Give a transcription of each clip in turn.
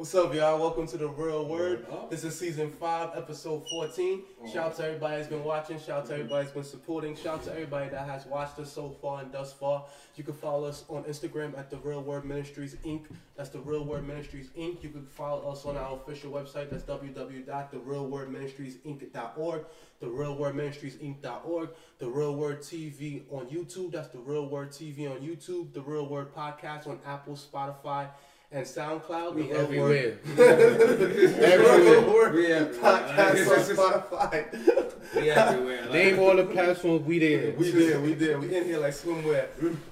What's up, y'all? Welcome to the Real Word. This is season five, episode fourteen. Oh. Shout out to everybody that's been watching. Shout out to everybody that's been supporting. Shout out to everybody that has watched us so far and thus far. You can follow us on Instagram at the Real Word Ministries Inc. That's the Real Word Ministries Inc. You can follow us on our official website. That's www.therealwordministriesinc.org. The Real Word Ministries Inc.org. The Real Word TV on YouTube. That's the Real Word TV on YouTube. The Real Word Podcast on Apple, Spotify and SoundCloud. We everywhere. Everywhere. Everywhere. We Podcast on. Spotify. We everywhere. Name all the platforms we there. we did, we did. We in here like swimwear.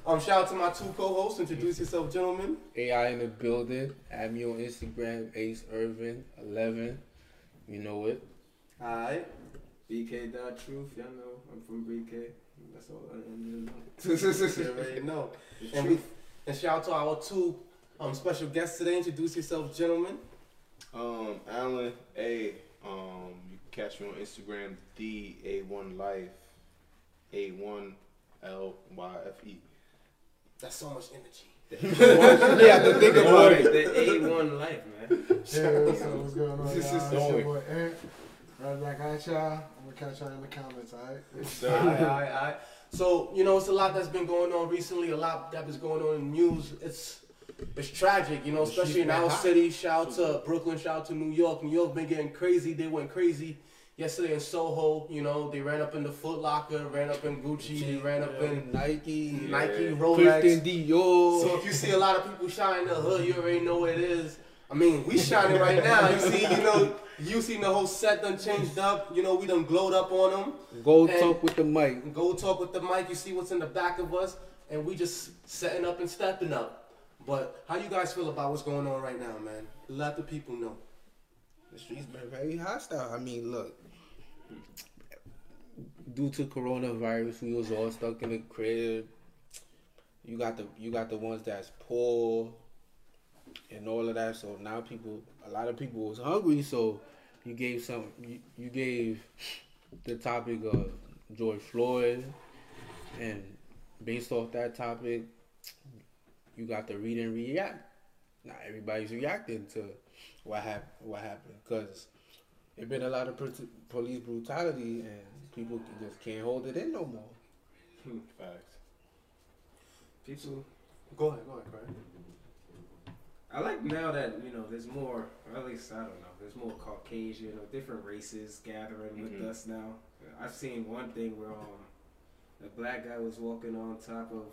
Um, shout out to my two co-hosts. Introduce yourself, gentlemen. AI in the building. Add me on Instagram, Ace Irving eleven. You know it. Right. BK dot truth. Y'all know I'm from BK. That's all I need You know. already know. And we and shout out to our two um special guests today. Introduce yourself, gentlemen. Um, Allen A. Um, you can catch me on Instagram, the A1 Life, A1 L Y F E. That's so much energy. you have to think about it. The A1 life, man. Yeah, what's up? What's going on? Y'all? is It's your boy Ant. Right back at y'all. I'm gonna catch y'all in the comments, alright? All right, all right, all right. So you know, it's a lot that's been going on recently. A lot that is going on in the news. It's it's tragic, you know, The especially in our hot. city. Shout out to Brooklyn. Shout out to New York. New York been getting crazy. They went crazy yesterday in Soho. You know, they ran up in the Foot Locker, ran up in Gucci, they ran up in Nike, Nike, Yeah. Rolex. Christian Dior. So if you see a lot of people shining the hood, you already know what it is. I mean, we shining right now. You see, you know, you seen the whole set done changed up. You know, we done glowed up on them. Go And- talk with the mic. Go talk with the mic. You see what's in the back of us, and we just setting up and stepping up. But how you guys feel about what's going on right now, man? Let the people know. The streets been very hostile. I mean, look. Due to coronavirus, we was all stuck in the crib. You got the you got the ones that's poor and all of that. So now people, a lot of people was hungry. So you gave some, you, you gave the topic of George Floyd, and based off that topic, you got to read and react. Not everybody's reacting to what happened. What happened? Because there's been a lot of pr- police brutality, and people just can't hold it in no more. Facts. People, Go ahead, go ahead, Craig. I like now that you know there's more. Or at least I don't know. There's more Caucasian or different races gathering with Mhm. us now. I've seen one thing where um, a black guy was walking on top of.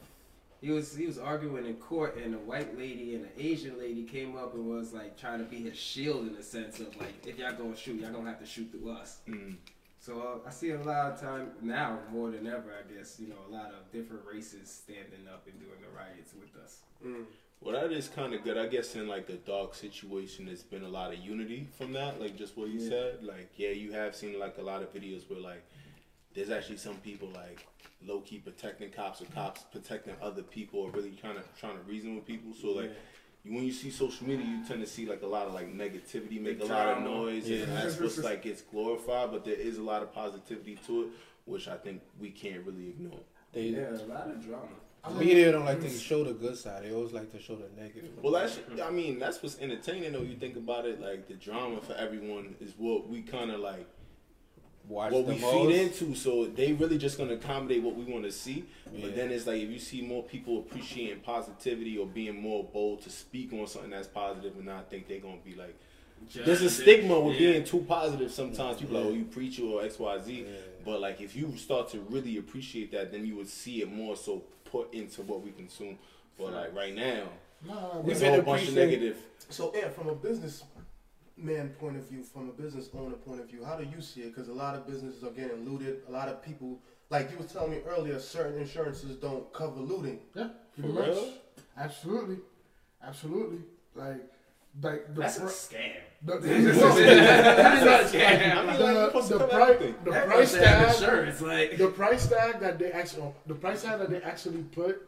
He was he was arguing in court, and a white lady and an Asian lady came up and was like trying to be his shield in the sense of like, if y'all gonna shoot, y'all gonna have to shoot through us. Mm. So uh, I see a lot of time now more than ever. I guess you know a lot of different races standing up and doing the riots with us. Mm. Well, that is kind of good. I guess in like the dark situation, there's been a lot of unity from that. Like just what you Yeah. said. Like yeah, you have seen like a lot of videos where like there's actually some people like low key protecting cops or cops protecting other people or really trying to trying to reason with people. So like. you- When you see social media, you tend to see like a lot of like negativity, make a lot of noise, Yeah. and that's what's like gets glorified. But there is a lot of positivity to it, which I think we can't really ignore. They yeah, a lot of drama. Media don't like to show the good side. They always like to show the negative. Well, that's I mean that's what's entertaining though. You think about it, like the drama for everyone is what we kind of like Watch what the we most. feed into. So they really just gonna accommodate what we want to see. Yeah. But then it's like if you see more people appreciating positivity or being more bold to speak on something that's positive, and I think they're gonna be like, there's a stigma with Yeah. being too positive. Sometimes people are like, oh, you preach or X Y Z. Yeah. But like if you start to really appreciate that, then you would see it more so put into what we consume. But like right now, Nah, nah, there's been a whole bunch of appreciating- negative. So, yeah, from a business man point of view, from a business owner point of view, how do you see it? Because a lot of businesses are getting looted. A lot of people, like you were telling me earlier, certain insurances don't cover looting. yeah, For much. real? Absolutely, absolutely. Like, like the That's a scam. the, That's a scam. I mean, like, the, what's the, the thing? the That price must have tag, insurance, like the price tag that they actually, the price tag that they actually put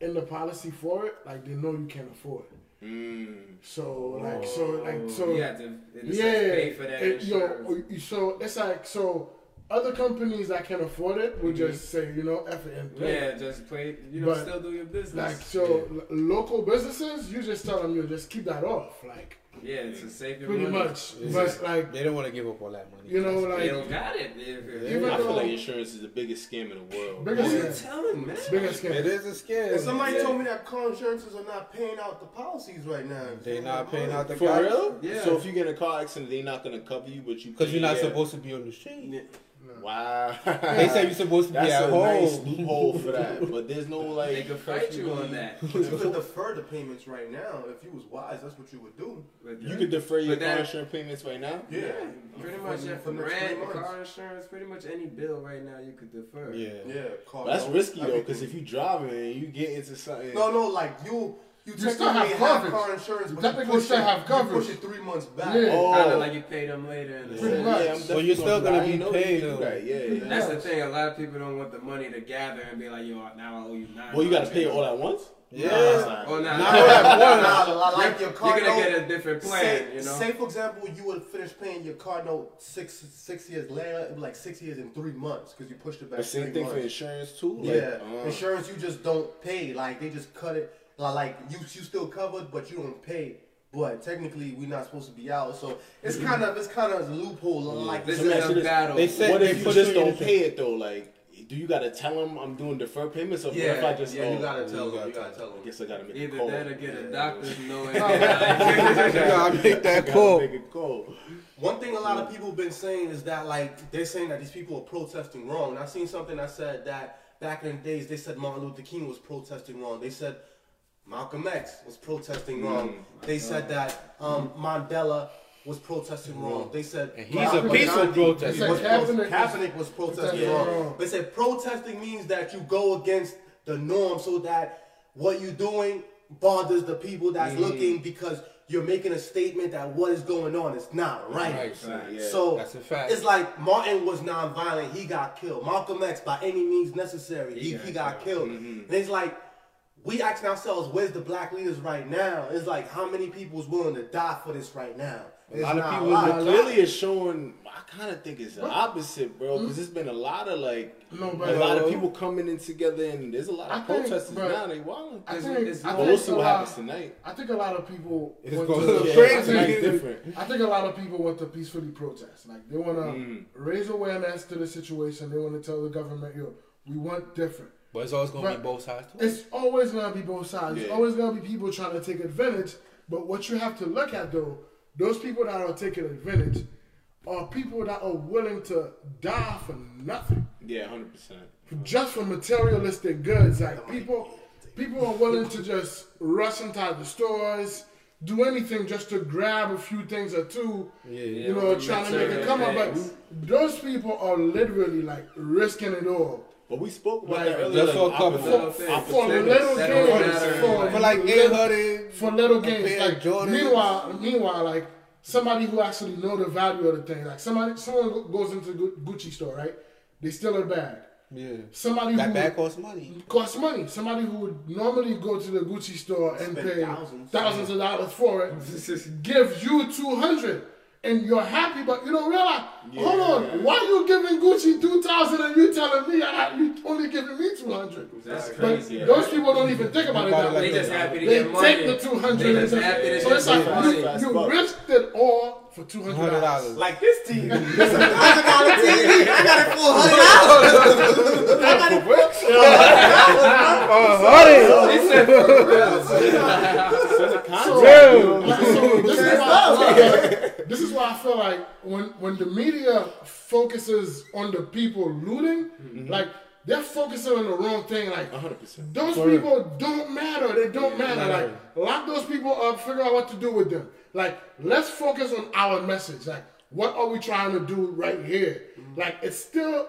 in the policy for it, like they know you can't afford. Mm. So like, so like, so you have to in a sense, yeah, pay for that it- yo, so it's like so other companies that can afford it will Mhm. just say you know F it and pay. yeah, just play. You know, But, still do your business. Like so, l- local businesses, you just tell them you just keep that off. Like Yeah, it's a safe pretty money. much. But like They don't want to give up all that money. you know, like They like don't got it. If- Even I feel like insurance is the biggest scam in the world. Biggest Who you scam. telling, man? biggest scam. is a scam. And somebody Yeah. told me that car insurances are not paying out the policies right now. They're not paying out the For cops. real? Yeah. So if you get in a car accident, they're not gonna cover you, but you Because you're not yeah. supposed to be on the street. Yeah. Wow. They say you're supposed to be That's at a home. nice loophole for that, but there's no like. They could fight you on that. But you could defer the payments right now. If you was wise, that's what you would do. But You could defer your But car insurance payments right now. Yeah. pretty much yeah, For from the next three rent, months. car insurance, pretty much any bill right now you could defer. Yeah. Yeah, car that's risky though, because if you driving and you get into something. No, no, like you, you, You still technically have have, coverage. car insurance, but Technically you push still it, have You coverage. push it three months back. Yeah. Oh. Kind of like you pay them later in the Yeah, Pretty day. much. yeah, I'm So you're still gonna gonna be didn't know paid, you could do though. that. Yeah, yeah. That's the thing. A lot of people don't want the money to gather and be like, "Yo, now I owe you nine. Well, you gotta pay it all at once. Yeah. Oh, nah, Not nah. at Nah, like your car You're gonna note. get a different plan, say, you know. say for example, you would finish paying your car note six six years later, it'd be like six years and three months because you pushed it back. The same three thing for insurance too. Like, yeah, uh, insurance you just don't pay. Like they just cut it. Like, like you you still covered, but you don't pay. But technically, we're not supposed to be out. So it's mm-hmm. kind of it's kind of a loophole. Like This Let is a battle. They said- what if you put just don't pay it though? Like, do you gotta tell them I'm doing deferred payments, or what yeah, if I just? yeah, oh, you gotta tell them. gotta You gotta tell them I them. guess I gotta make a Either call. that or get a Yeah. doctor's note. You gotta make that call. make a call. One thing a lot of people have been saying is that like they're saying that these people are protesting wrong. And I seen something that said that back in the days they said Martin Luther King was protesting wrong. They said Malcolm X was protesting wrong. They said that um, Mandela was protesting wrong. They said And he's a Mahatma peaceful protester. was They said Kaepernick was- Kaepernick was protesting protesting wrong. wrong. They said protesting means that you go against the norm so that what you're doing bothers the people that's looking because you're making a statement that what is going on is not right. Right. Yeah. So That's a fact. it's like Martin was non-violent, he got killed. Malcolm X, by any means necessary, he, he got killed. Mm-hmm. And it's like we asking ourselves, where's the black leaders right now? It's like how many people is willing to die for this right now? It's lot of people a lot. Clearly, it's showing. I kind of think it's the opposite, bro. Because there's been a lot of like, No, a but- lot of people coming in together, and there's a lot I of think, protesters now. They wilding. I think, it's I more- But think we'll see a what happens tonight. I think a lot of people It's went going to, to Yeah, crazy. I think- different. I think a lot of people want to peacefully protest. Like they want to Mm. raise awareness to the situation. They want to tell the government, "Yo, we want different." But it's always gonna But be both sides too. It's always gonna be both sides. It's always gonna be people trying to take advantage. But what you have to look at though, those people that are taking advantage are people that are willing to die for nothing, Yeah, hundred percent. just for materialistic goods. Like people, people are willing to just rush inside the stores, do anything just to grab a few things or two. Yeah, You know, trying to make a come up. But those people are literally like risking it all. But we spoke about Like, that earlier. just for a like, couple. For opportunities. little That games, for, For like eight hundred. for little games. pair of Like Jordans. meanwhile, meanwhile, like somebody who actually know the value of the thing. Like somebody, someone go- goes into the Gucci store, right? They steal a bag. Yeah. Somebody That who bag costs money. costs money. Somebody who would normally go to the Gucci store and Spend pay thousands. thousands of dollars for it, gives you two hundred. And you're happy, but you don't realize. hold on, why you giving Gucci two thousand and you telling me I, you only giving me two hundred? That's But crazy. those people don't even think about it that They just happy to They get money. They take the two hundred. They just happy to So it's like get you, you risked it all for two hundred Hundred dollars. dollars. Like this team. This is a thousand dollar TV. I got it for hundred dollars. I got it for hundred. So, Real. Like, so this, is why I feel like, this is why I feel like when when the media focuses on the people looting, mm-hmm. like they're focusing on the wrong thing. Like hundred percent. those people don't matter. They don't matter. Like lock those people up. Figure out what to do with them. Like let's focus on our message. Like what are we trying to do right here? Mm-hmm. Like it's still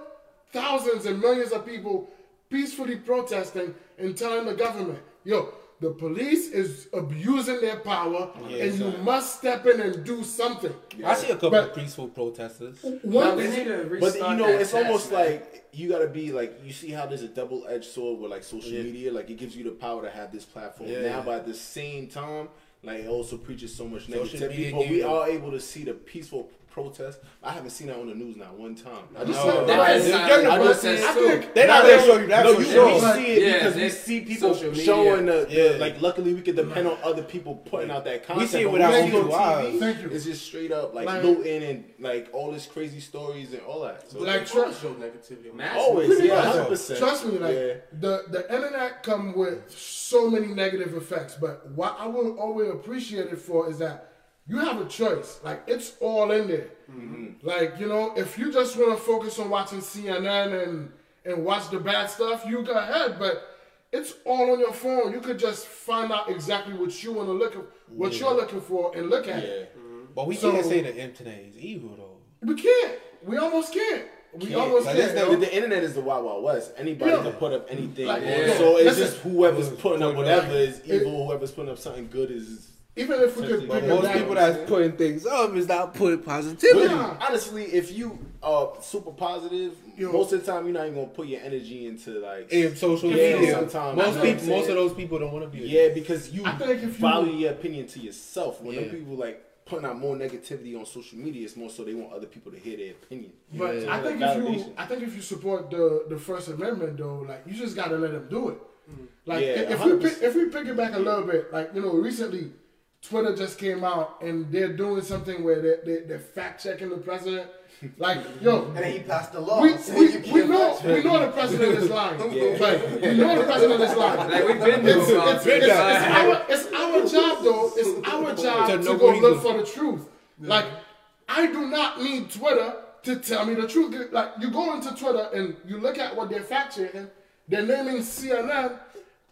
thousands and millions of people peacefully protesting and telling the government, yo. The police is abusing their power, and you must step in and do something. I see a couple But- of peaceful protesters. One, They But you know, it's tax, almost man. like you gotta be like you see how there's a double edged sword with like social Yeah. media. Like it gives you the power to have this platform. Yeah. Now, but at the same time, like it also preaches so much negativity. But we are able to see the peaceful protest. I haven't seen that on the news not one time. I No, just no, saw no, That They're not getting a the protest I think- They're not Nah, gonna show you that no, you, sure. we see it Yeah, because we see people showing the, the Yeah. like. Luckily, we could depend on other people putting out that content. see it but with our own see on two eyes. Thank you. It's just straight up like, Like- looting and like all this crazy stories and all that. So Like, They trust- show negativity. on Mass- always, yeah, hundred percent. Trust me, like yeah. the the internet come with so many negative effects. But what I will always appreciate it for is that you have a choice. Like it's all in there. Mm-hmm. Like you know, if you just want to focus on watching CNN and and watch the bad stuff, you go ahead. But it's all on your phone. You could just find out exactly what you want to look at, what you're looking for, and look at Yeah. it. But we So- can't say the internet is evil though. We can't. We almost can't. We Can't. almost Like, can't. The, the internet is the wild wild west. Anybody Yeah. can put up anything. Like, yeah. So it's Listen. just whoever's putting up whatever is It- evil. Whoever's putting up something good is. Even if we could But pick Most back- people that's putting things up is not putting positivity. Yeah. Honestly, if you are super positive, Yo. most of the time you're not even gonna put your energy into like. In social Yeah, media, sometimes. most You know what I'm people, most of those people don't want to be. Yeah, because you, I think if you- value your opinion to yourself. When them Yeah. people like putting out more negativity on social media, it's more so they want other people to hear their opinion. But Yeah. I think Like if you. I think if you support the the First Amendment though, like you just gotta let them do it. Mm. Like Yeah, if, if we 100%. pick, if we pick it back a little bit, like you know, recently Twitter just came out and they're doing something where they they they're fact checking the president. Like yo, And then he passed the law. we, saying we, we know we know the president is lying. Yeah. Like we know the president is lying. Like we've been doing It's, about it's, it's, this. it's our, it's our job though. It's our job To to, go what look for the truth. Like I do not need Twitter to tell me the truth. Like you go into Twitter and you look at what they're fact checking. They're naming CNN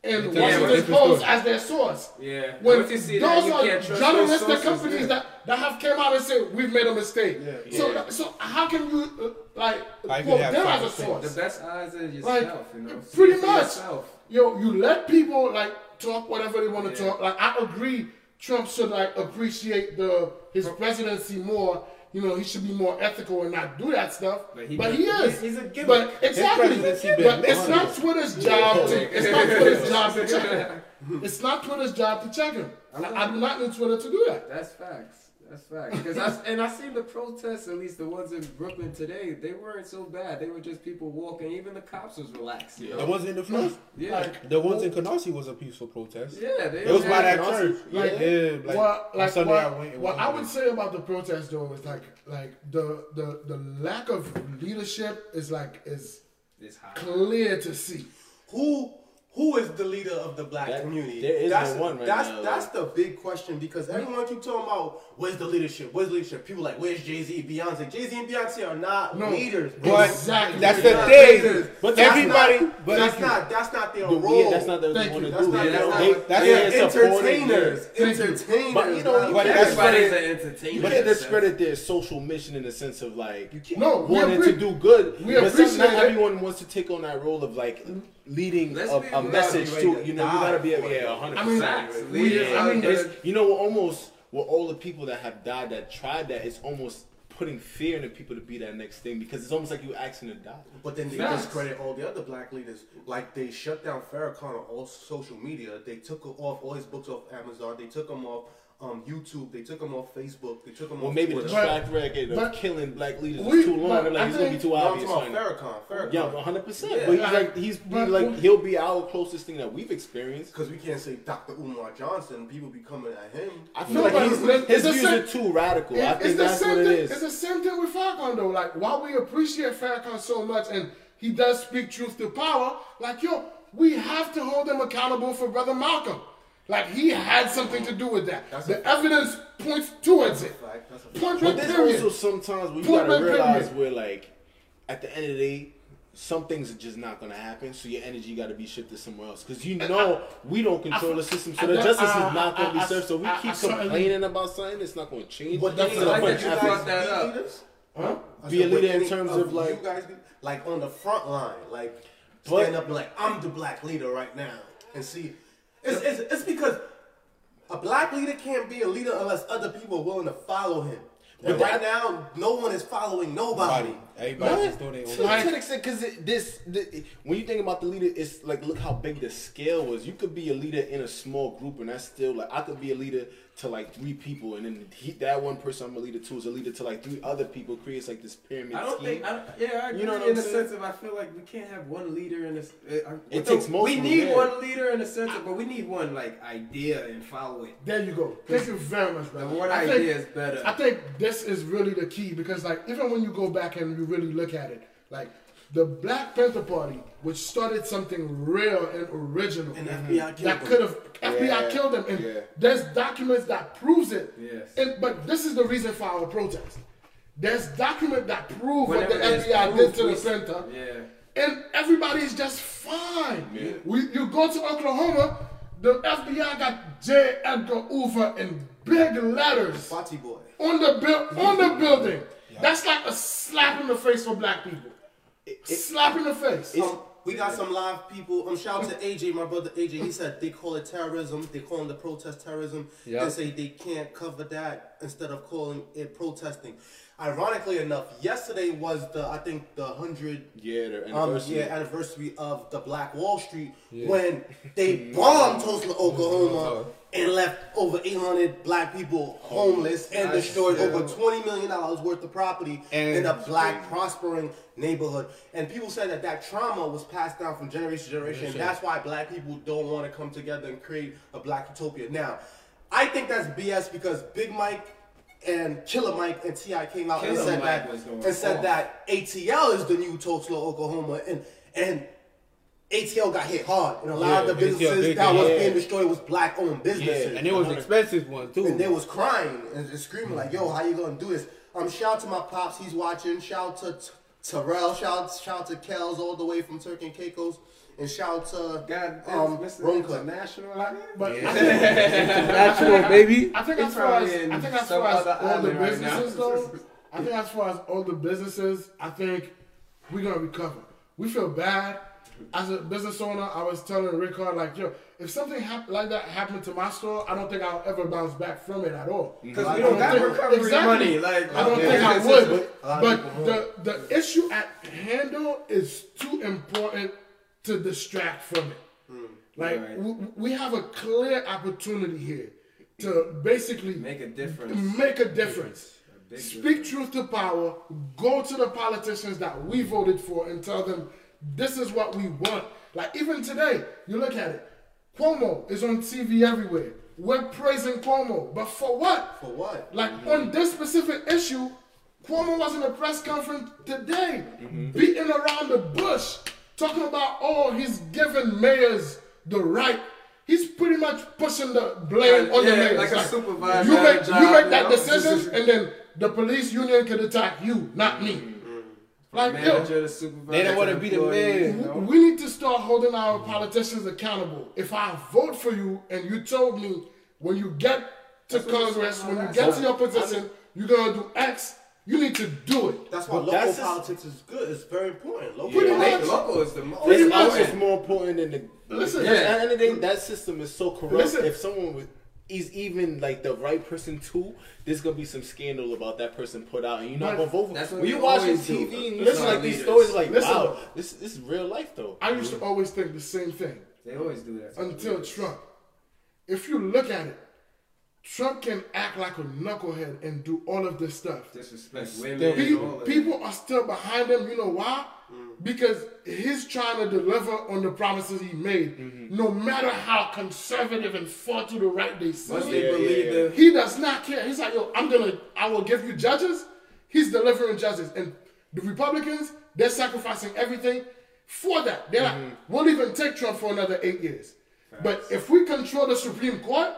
and Yeah, Washington Post as their source. Yeah. When Once you see those that, are journalistic those companies yeah. that, that have came out and said we've made a mistake. Yeah. So Yeah. so how can you uh, like How you quote them as a common sense? source? The best odds is Like, yourself, you know. pretty See much. yourself. Yo, you let people like talk whatever they want to Yeah. talk. Like I agree, Trump should like appreciate the his presidency more. You know, he should be more ethical and not do that stuff. But But he- he, is. he's a gimmick. But exactly. But it's not. Twitter's job to. It's not Twitter's job to check him. It's not Twitter's job to check him. I do not need Twitter to do that. That's facts. That's facts. Because I and I seen the protests, at least the ones in Brooklyn today. They weren't so bad. They were just people walking. Even the cops was relaxed. You The know? ones in the front, Yeah. Like, the ones in Canarsie was a peaceful protest. yeah. They It was by that yeah. church. Like, yeah, like, what, on like Sunday what, I went. what went I would say about the protest though is like like the the the lack of leadership is like is It's hot. clear to see. Who who is the leader of the black That- community? there is that's, no one right that's, now, That's like- the big question because everyone keep talking about where's the leadership? Where's the leadership? People like where's Jay Z, Beyonce? Jay Z and Beyonce are not No. leaders. But Exactly. that's the thing. leaders. But That's everybody, not- but that's not that's not their The- role. yeah, that's not what they Thank want you. to That's do. not They- that's they- not- That's they're their supporting entertainers. Thank. Entertainers. But, you know, But Everybody's an entertainer. You can't discredit their social mission in the sense of like No, we wanting to do good. We but some, not everyone wants to take on that role of like leading Let's a, a message gotta to you know you gotta be for it. yeah hundred I mean, Facts. percent. Leaders I mean. It's, you know, we're almost with all the people that have died that tried that. It's almost putting fear into people to be that next thing because it's almost like you asking to die. But then they Facts. discredit all the other black leaders. Like they shut down Farrakhan on all social media. They took off all his books off Amazon. They took him off um, YouTube. They took him off Facebook. They took him Well, off maybe the Twitter. But- track record of but killing black leaders we- is too long. but They're like, I it's gonna be think- too No, I'm obvious. talking right about. Farrakhan. Farrakhan. Yeah, one hundred percent. Yeah. But he's Like, like he's be but- like he'll be our closest thing that we've experienced. Because we can't say Dr. Umar Johnson. People be coming at him. I feel No, like he's, it's his views same- are too radical. I think that's what it thing, is. It's the same thing with Farrakhan though. Like while we appreciate Farrakhan so much and he does speak truth to power, like yo, we have to hold him accountable for Brother Malcolm. Like he had something to do with that. That's the a- evidence points towards it. Fact, that's a fact. Point But blank there's period. also sometimes we Point gotta realize period. where like at the end of the day, some things are just not gonna happen. So your energy got to be shifted somewhere else because you know we don't control the system, so I- the I- justice I- is not gonna be I- I- served. So we I- I keep certainly- complaining about something, it's not gonna change. But that's any the point. you brought that be up. leaders? Huh? Be a leader in terms of, like- you guys be like on the front line, like But- stand up and like I'm the black leader right now, and see, it's it's, it's because a black leader can't be a leader unless other people are willing to follow him. But right now, no one is following nobody. Everybody, everybody just doing their To, own. To an extent, because this, the, when you think about the leader, it's like look how big the scale was. You could be a leader in a small group, and that's still like I could be a leader to like three people, and then he, that one person I'm a leader to is a leader to like three other people. Creates like this pyramid I don't scheme. think. I don't, yeah, I agree You know what in I'm the saying? sense of I feel like we can't have one leader in this. Uh, It the- takes most We need yeah. one leader in the sense of, but we need one like idea and follow it. There you go. Thank you very much, The brother. one I idea think, is better. I think this is really the key because, like, even when you go back and you really look at it, like, the Black Panther Party, which started something real and original, And mm-hmm. FBI killed that them. could have FBI Yeah. killed them, and Yeah. there's documents that proves it. Yes. And but this is the reason for our protest. There's document that prove what the FBI proof, did to the center Yeah. and everybody is just fine. Yeah. We, you go to Oklahoma, the FBI got J. Edgar Hoover in big letters Bati boy. on the buil- on the building. That's like a slap in the face for black people. slap in the face. Um, we got some live people. Um, shout out to AJ, my brother AJ. He said they call it terrorism. They calling the protest terrorism. Yep. They say they can't cover that instead of calling it protesting. Ironically enough, yesterday was the I think the hundred Yeah, the um, anniversary. yeah, anniversary of the Black Wall Street when they bombed Tulsa, Oklahoma, and left over 800 black people homeless and I destroyed over 20 million dollars worth of property in a black prospering neighborhood. And people said that that trauma was passed down from generation to generation. And that's why black people don't want to come together and create a black utopia. Now, I think that's BS because Big Mike and Killer Mike and T.I. came out and said Mike that and said off. that ATL is the new Tulsa, Oklahoma, and and ATL got hit hard, and a lot Yeah, of the businesses did that get was being destroyed was black-owned Yeah, businesses. and it was expensive one too. and they was crying and just screaming like, "Yo, how you gonna do this?" Um, shout out to my pops, he's watching. Shout out to T- Terrell. Shout out, shout out to Kels all the way from Turks and Caicos, and shout out to God, um, Mr. Ronca. International out here. But Yeah. I think, Natural baby. I think as far as I think as some far as all the island right businesses though, I think as far as all the businesses, I think we're gonna recover. We feel bad. As a business owner, I was telling Rickard like, yo, if something hap- like that happened to my store, I don't think I'll ever bounce back from it at all. Because we don't got think- recovery exactly. money. Like I don't yeah. think I would. But the the issue at handle is too important to distract from it. Hmm. Like Right. we, we have a clear opportunity here to basically Make a difference. make a difference. A Speak difference. truth to power. Go to the politicians that we voted for and tell them this is what we want. Like even today, you look at it. Cuomo is on TV everywhere. We're praising Cuomo, but for what? for what? Like on this specific issue, Cuomo was in a press conference today, Mm-hmm. beating around the bush, talking about oh he's giving mayors the right. He's pretty much pushing the blame on the Yeah, mayors. like a supervisor You make job, you make you that know? decision, and then the police union can attack you, not me. Like yo, Manager, the supervisor. They don't wanna be the man. you know? we need to start holding our politicians accountable. If I vote for you and you told me when you get to That's Congress, when you get to your position, you're gonna do X, you need to do it. That's why But local that's just- politics is good. It's very important. Local Pretty politics. much. Local is the most. Pretty It's much. almost more important than the. Listen. Because at the end of the day, that system is so corrupt. Listen. If someone with, is even like the right person too, there's gonna be some scandal about that person put out, and you're not gonna vote for. that's when we you watching always do. TV and you Listen, listen like these stories, like Listen, wow, this this is real life though. I used to always think the same thing They always do that. until Trump. If you look at it, Trump can act like a knucklehead and do all of this stuff. disrespect women. Still- and all People, of people are still behind him. You know why? Mm-hmm. Because he's trying to deliver on the promises he made, mm-hmm. no matter how conservative and far to the right they that. Once seem. they Yeah, believe yeah, He does not care. He's like, yo, I'm gonna, I will give you judges. He's delivering judges, and the Republicans, they're sacrificing everything for that. They're like, mm-hmm. we'll even take Trump for another eight years. But if we control the Supreme Court,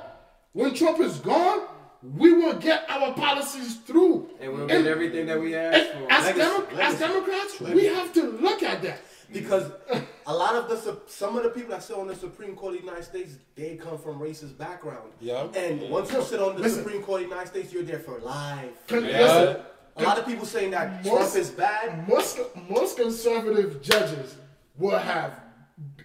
when Trump is gone, we will get our policies through. and we'll get everything that we ask for. as, Legacy, Demo- as legacy. Democrats, we have to look at that. Because a lot of the some of the people that sit on the Supreme Court of the United States, they come from racist background. Yeah. And once you sit on the Listen. Supreme Court of the United States, you're there for life. Con- Yeah. Listen, A lot of people saying that Most- Trump is bad. most most conservative judges will have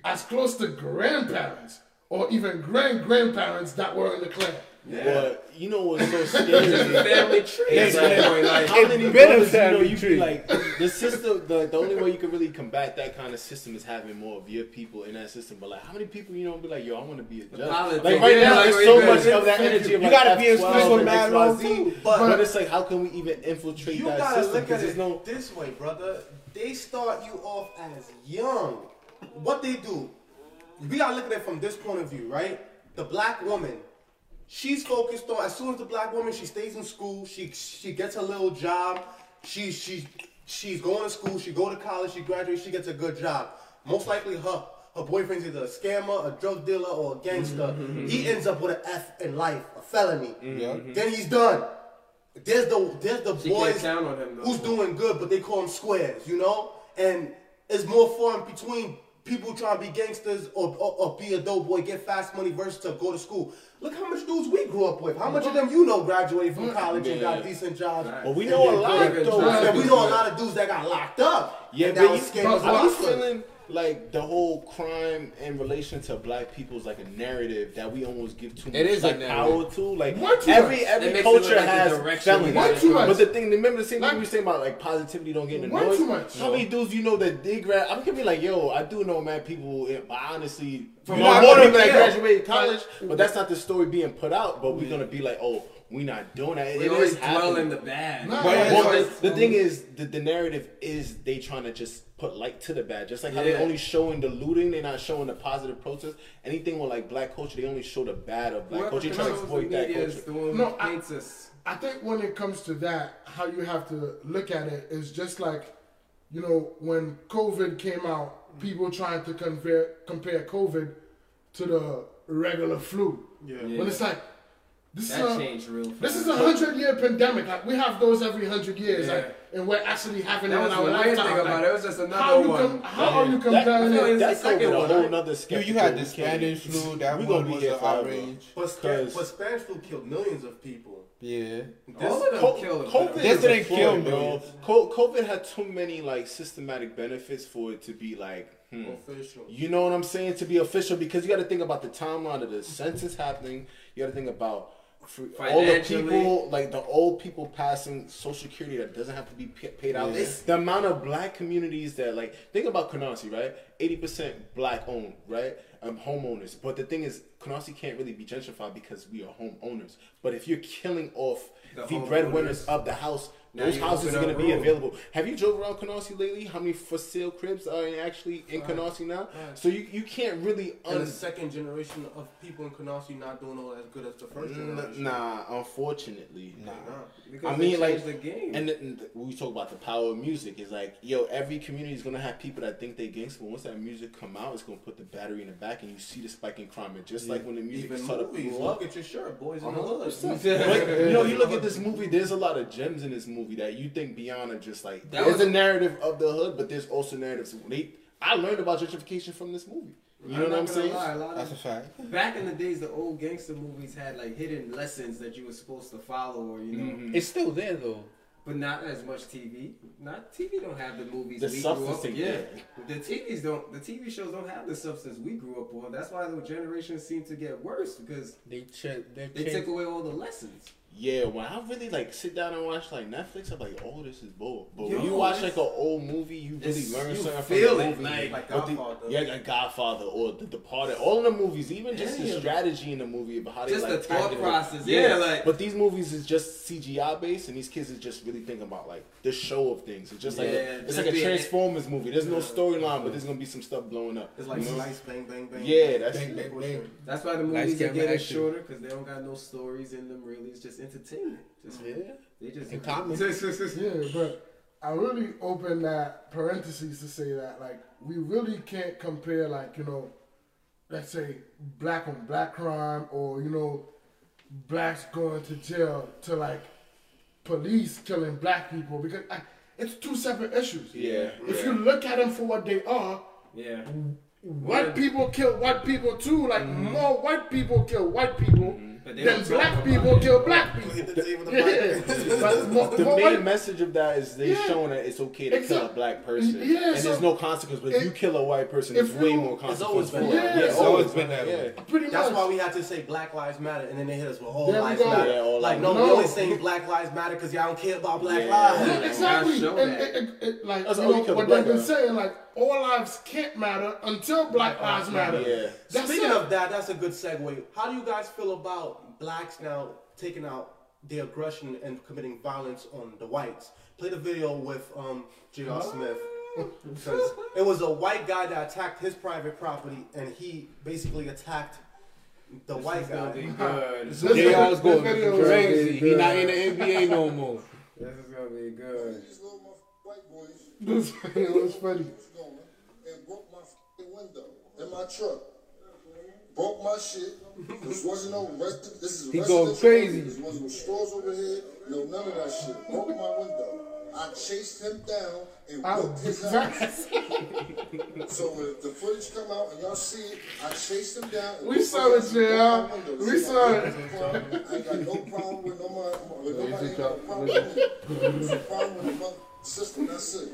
as close to grandparents or even grand grandparents that were in the Klan. But you know what's so It's scary? a family tree. It's at like- point, like, How many been a brothers, you know, you tree. be like the system. The, the only way you can really combat that kind of system is having more of your people in that system. But like, how many people you know be like, yo, I want to be a judge. Like right now, like there's so much go, of that energy. you. Of You like gotta be in F12 school for and mad XYZ. long, too. But- But it's like, how can we even infiltrate You that gotta system? look at Because it there's no. this way, brother. They start you off as young. What they do, we gotta look at it from this point of view, right? The black woman, she's focused on. As soon as the black woman, she stays in school. She she gets a little job. She she she's going to school. She go to college. She graduates. She gets a good job. Most likely, her her boyfriend's either a scammer, a drug dealer, or a gangster. Mm-hmm. He ends up with an F in life, a felony. Mm-hmm. Yeah. Then he's done. There's the there's the She can't boys count on him, who's doing good, but they call them squares, you know. And it's more fun between people trying to be gangsters or, or, or be a dope boy, get fast money versus to go to school. Look how much dudes we grew up with. How much of them you know graduated from mm. college and got decent jobs. Right. Well, we know a lot Good though. we know a lot of dudes that got locked up. Yeah, and but that you, was scammers but I be also. feeling like the whole crime in relation to black people is like a narrative that we almost give too much It is a like power to. Like Way every much. every It makes it look culture like has direction we felonies. gotta too much. But the thing, remember the same Like- thing we were saying about like positivity don't get in the Way noise. too much. How many dudes you know that they grad? I'm gonna be like, yo, I do know mad people, eh, but honestly, From you know what more I people that graduated college. But mm-hmm. that's not the story being put out. But we're mm-hmm. gonna be like, oh, we not doing that. We It always is dwell happening. in the bad. Nah, But Yeah, well, the, the thing mm-hmm. is, the, the narrative is they trying to just put light to the bad. Just like how Yeah. they're only showing the looting, they're not showing the positive protest. Anything with like black culture, they only show the bad of black Whoever culture. They try to exploit that culture. the No, I- us. I think when it comes to that, how you have to look at it is just like, you know, when COVID came out, people trying to compare compare COVID to the regular flu. Yeah. When it's like, this That is a, changed real fast. this is a hundred year pandemic. Like we have those every hundred years, Yeah. like, and we're actually having That it was in the our weird lifetime. thing about like, it. It was just another how you one. com- how are you That- comparing I feel it? That's the second over a whole right? nother You, you had the We Spanish flu. That we one was here an outrage. But, but Spanish flu killed millions of people. Yeah. This- All of them Co- killed COVID This didn't kill fraud, bro. millions. COVID had too many like systematic benefits for it to be like. Hmm. official. You know what I'm saying? To be official, because you got to think about the timeline of the census happening. You got to think about for all the people, like the old people passing Social Security that doesn't have to be pa- paid out. Yeah. The amount of black communities that, like, think about Canarsie, right? 80% black owned, right? Um, homeowners. But the thing is, Canarsie can't really be gentrified because we are homeowners. But if you're killing off The the, breadwinners of the house, Now those houses are going to be available. Have you drove around Canarsie lately? How many for sale cribs are actually in Canarsie now? So you, you can't really And the second generation of people in Canarsie not doing all as good as the first generation. Nah, unfortunately. Nah. Because I mean, like, the game. and, the, and the- we talk about the power of music, it's like, yo, every community is gonna have people that think they gangster, but once that music come out, it's gonna put the battery in the back, and you see the spike in crime. And just like when the music Even started movies. blow up, Look at your shirt, boys in Uh-huh. the hood. But, you know, you look at this movie. There's a lot of gems in this movie that you think beyond are just like That there's was- a narrative of the hood, but there's also narratives. They, I learned about gentrification from this movie. You know what I'm saying? lie, a lot That's a fact. back in the days, the old gangster movies had like hidden lessons that you were supposed to follow, or you know, Mhm. It's still there though. but not as much TV. Not TV don't have the movies The we grew substance up. ain't Yeah, there. the TVs don't. The TV shows don't have the substance we grew up on. That's why the generations seem to get worse because They ch- they they take away all the lessons. Yeah, when I really like sit down and watch like Netflix, I'm like, oh, this is bull. But when you watch like an old movie, you really learn you something feel from the it, movie. like- Like But the- Godfather. yeah, like Godfather or The Departed. All of the movies, even just Any the strategy in the movie about how they Just like the thought process, yeah, like- but these movies is just CGI based, and these kids is just really thinking about like the show of things. It's just like Yeah, a, it's just like a being- Transformers movie. There's no storyline, but there's gonna be some stuff blowing up. It's like you know? slice, bang, bang, bang. Yeah, that's Bang, bang, bang. That's why the Nice movies are getting shorter because they don't got no stories in them. Really, it's just entertainment. Just mm-hmm. yeah. they just And comics. Yeah, but I really open that parentheses to say that like we really can't compare like you know, let's say black on black crime or you know, blacks going to jail to like police killing black people because I, it's two separate issues. Yeah. If yeah. you look at them for what they are, yeah. white people kill white people too. Like mm-hmm. more white people kill white people mm-hmm. But they then black people kill black people. The table with the Yeah. But more- The more main white- message of that is they Yeah. showing that it's okay to kill a black person, Yeah, and so- there's no consequence. But if if- you kill a white person, if it's way you- more It's consequence. always been for it. that. Yeah, Yeah, it's it's always always been been that. that Yeah. Pretty That's much. why we had to say Black Lives Matter, and then they hit us with all There lives matter. Yeah, all like, no, we No. only saying Black Lives Matter because y'all don't care about Black lives. Exactly. Like That's you all know, you kill what they've been saying, like all lives can't matter until Black Lives Matter. Yeah. That's Speaking it. of that, that's a good segue. How do you guys feel about blacks now taking out their aggression and committing violence on the whites? Play the video with um, J.R. Smith. Because it was a white guy that attacked his private property, and he basically attacked the white It's gonna guy. be good. This JR's going this video crazy. really He not in the NBA no more. This is gonna be good. These little motherfucking white boys This is funny. My truck. Broke my shit. This wasn't no rest. This is He going crazy. This wasn't no stores over here. No, none of that shit. Broke my window. I chased him down and whooped his ass. So when the footage come out and y'all see it, I chased him down. We saw it, ass. JR. Broke my window. We saw it. ain't got no problem- I ain't got no problem with nobody. With nobody. should Ain't got no problem with me. It's a problem with my system. That's it.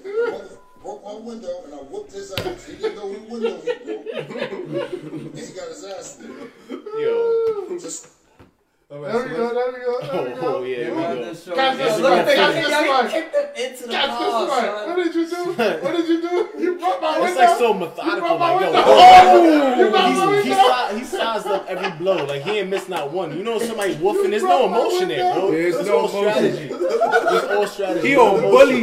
Broke my window and I whooped his ass. He didn't know whose window he broke. and he got his ass whooped. Yo. Just Oh, all right, There so we go. There we go. There we Oh, go. oh yeah. They we go. to show Catch this one, they- catch this one. kicked them into the Catch this one. What did you do? What did you do? You broke my window. It's like so methodical. Like, yo, oh! oh, You broke my he's, he, window. si- he sized up every blow. Like he ain't missed not one. You know somebody woofing. There's no emotion there, bro. There's It's no all emotion. strategy. It's all strategy. He No on bully.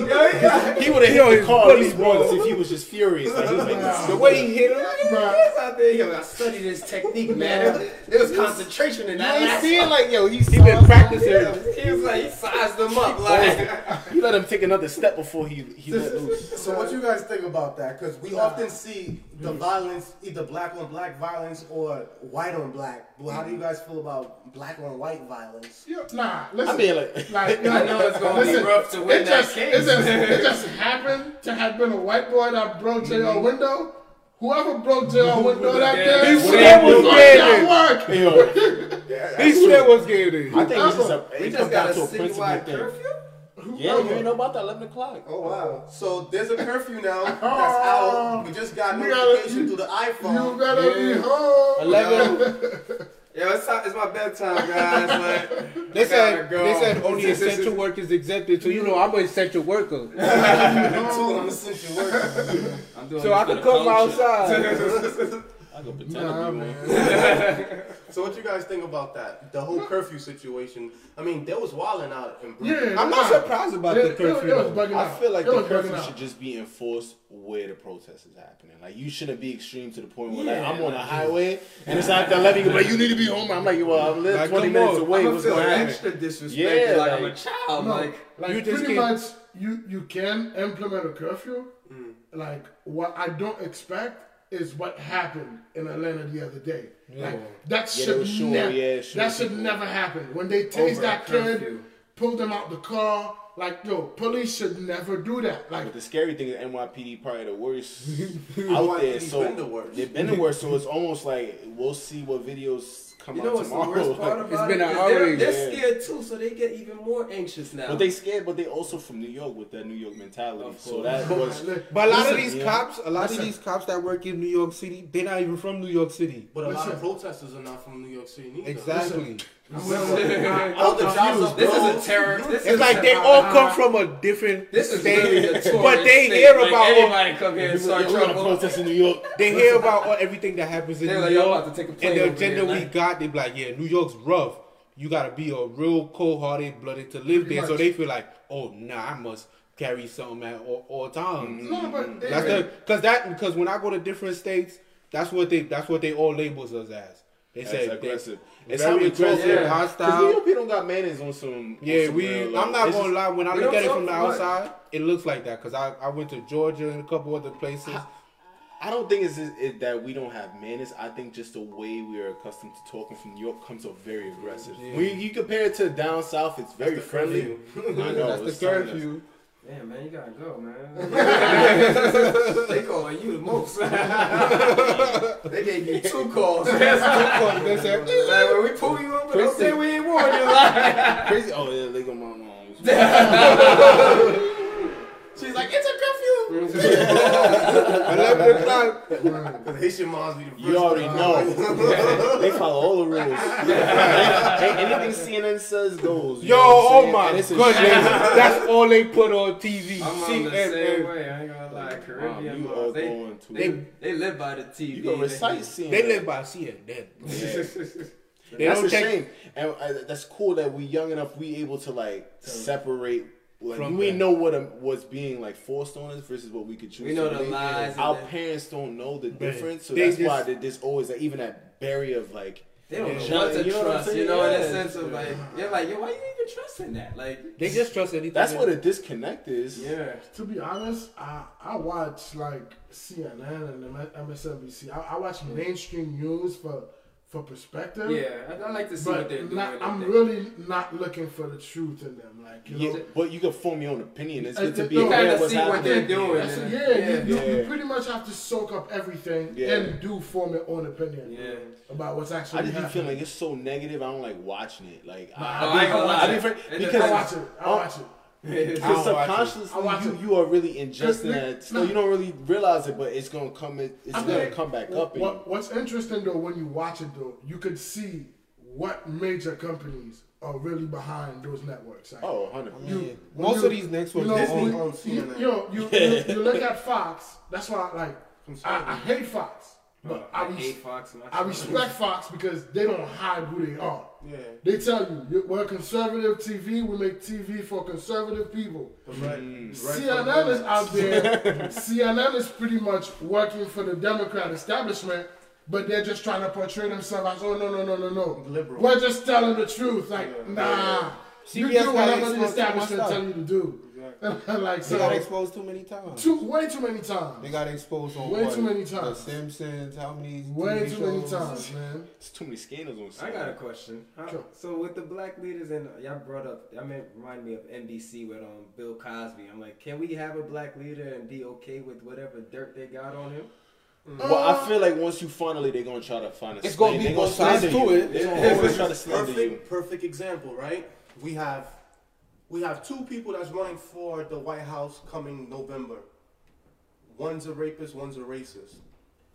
He would have hit the car at least once if he was just furious. Like he was like, The way he hit him. Bruh. He's out there, yo, I studied his technique, man. There was concentration in You that. ain't last seeing one. Like yo, he, he been practicing. He was like, he sized them up, like. He let him take another step before he he let loose. So what you guys think about that? Because we often see the violence, either black on black violence or white on black. Well, how do you guys feel about black on white violence? Yo, Nah, listen. I mean, like, Like, I know it's gonna be rough to win it that just, case. It just, it just happened to have been a white boy that broke Mm-hmm. JR window. Whoever broke JR window that day, He was still was going work. Yo, He still was getting I it. think it's just a We it just comes got a to a principle citywide thing. curfew? Yeah, you ain't know about that eleven o'clock. Oh wow! So there's a curfew now that's out. We just got You gotta- notification you- through the iPhone. You iPhone. better Yeah. be home. Eleven. Yo, it's, it's my bedtime, guys. Like, They said go. they said only essential work is exempted, so you know I'm an essential worker. Two on essential worker. I'm doing So I for could come culture. outside. I go pretend Nah, to be man. One. So what you guys think about that? The whole curfew situation. I mean, there was wilding out in Brooklyn. Yeah, I'm not nah. surprised about It- the curfew. It, was though. bugging I feel like It the curfew should out. just be enforced where the protest is happening. Like you shouldn't be extreme to the point where Yeah, like I'm on a like- highway and it's like they're letting you go, like you need to be home. I'm like, well, I'm Like, 20 minutes on. away. I'm What's feel going to happen? extra disrespected, Yeah, like, I'm a child. No, Like, like you just pretty can't- much you you can implement a curfew. Mm. Like what I don't expect is what happened in Atlanta the other day. Like that Yeah, they should were shooting- never yeah, shooting that should people. never happen. When they tased that kid, curfew. pulled him out the car. Like yo, police should never do that. Like But the scary thing is NYPD probably the worst out there. So been the worst. they've been the worst. So it's almost like we'll see what videos come you out know what's the worst part Like, about been it? an Is they're, they're Yeah. scared too, so they get even more anxious now. but they scared, but they also from New York with that New York mentality. Of So course. that was But a lot of these yeah. cops, a lot Listen. of these cops that work in New York City, they're not even from New York City. But a lot of protesters are not from New York City neither. Exactly. All the jobs are this is a terror. This It's is like a- they all come from a different This is state, really a tourist but they state. hear about all, everybody come here and start are going to protest in New York. they hear about all, everything that happens in New like, York, about to take a and the agenda here, we like- got. They be like, yeah, New York's rough. You gotta be a real cold-hearted, blooded to live there. So they feel like, oh, nah, I must carry something at all, all times. Mm-hmm. no, but That's because that because when I go to different states, that's what they that's what they all labels us as. They That's say aggressive. It's It's very how aggressive, Yeah. Because hostile. New York people don't got mayonnaise on some. on Yeah, some we. real I'm not It's gonna just- lie. When I look don't at it from the much. outside, it looks like that. Cause I, I went to Georgia and a couple other places. I don't think it's it, that we don't have manners. I think just the way we are accustomed to talking from New York comes off very aggressive. When you compare it to down south, it's very friendly. I know. That's the something curfew. Damn, man, you gotta go, man. they calling you the most. they gave you two calls. They said, like, when we pull you over, don't say we ain't warned you. Like, Crazy. Oh yeah, they go my mom. She's like, it's a 11 o'clock. Haitian moms be the first. You already know. they follow all the rules. Ain't Anything CNN says goes. Yo, oh my And it's a goodness. That's all they put on TV. I'm the same way. I ain't gonna lie. Caribbean moms, they, they, they live by the TV. you can recite They- CNN. They live by CNN. They that's a shame, and uh, that's cool that we young enough we able to like separate. Like From we that. know what um, what's being like forced on us versus what we could choose. We know to the lies and Our the- parents don't know the difference, so They that's just- why there's always like, even that barrier of like. They don't Yeah. know what to You know what I'm trust, you saying? know, in Yeah. the sense of like, you're like, yo, why are you even trusting that? Like, They just trust anything. That's what a disconnect is. yeah. To be honest, I, I watch like CNN and MSNBC. I, I watch mainstream news for for perspective. Yeah, I, I like to see what they're doing. not, I'm They- really not looking for the truth in them. Like you Yeah, know, but you can form your own opinion. It's Uh, good to be no, You aware kinda what's see what they're doing. That's- and- yeah, You, you, Yeah. you pretty much have to soak up everything Yeah. and do form your own opinion Yeah. about what's actually I just be happening. feeling like it's so negative. I don't like watching it. Like Nah, I, I ain't I, gonna be, lie. I be afraid It I because watch it. I watch it. Because I don't watch it. subconsciously, I watch you, it. you are really ingesting Cause that. So no. you don't really realize it, but it's gonna come. It, it's I gonna think come back what- up. What, you. what's interesting though, when you watch it though, you could see what major companies are really behind those networks. Like, Oh, 100 I percent. mean, You- most you- of these networks, you know, Disney you, oh, owns you, CNN. you, you, you, you look at Fox. That's why, like, oh, I, I hate Fox, but I, I res- hate Fox. I respect Fox because they don't hide who they are. Yeah. They tell you you- we're conservative TV. We make TV for conservative people. Right. CNN is out there. CNN is pretty much working for the Democrat establishment, but they're just trying to portray themselves as, oh no no no no no, Liberal. We're just telling the truth. Like nah, you CBS do whatever the exposed to my establishment stuff. tell you to do. like They got exposed too many times. too way too many times. They got exposed on Way what? too many times. The Simpsons. How many? Way TV too many times, man. It's too many scandals on. I got a question. How- Sure. So with the black leaders and y'all brought up, I mean, remind me of NBC with um Bill Cosby. I'm like, can we have a black leader and be okay with whatever dirt they got on him? Well, I feel like once you finally, they're gonna try to find a. It's gonna be they gonna both sides slander to you. it. They're gonna always try to slander you. Perfect, perfect example, right? We have we have two people that's running for the White House coming November. One's a rapist, one's a racist,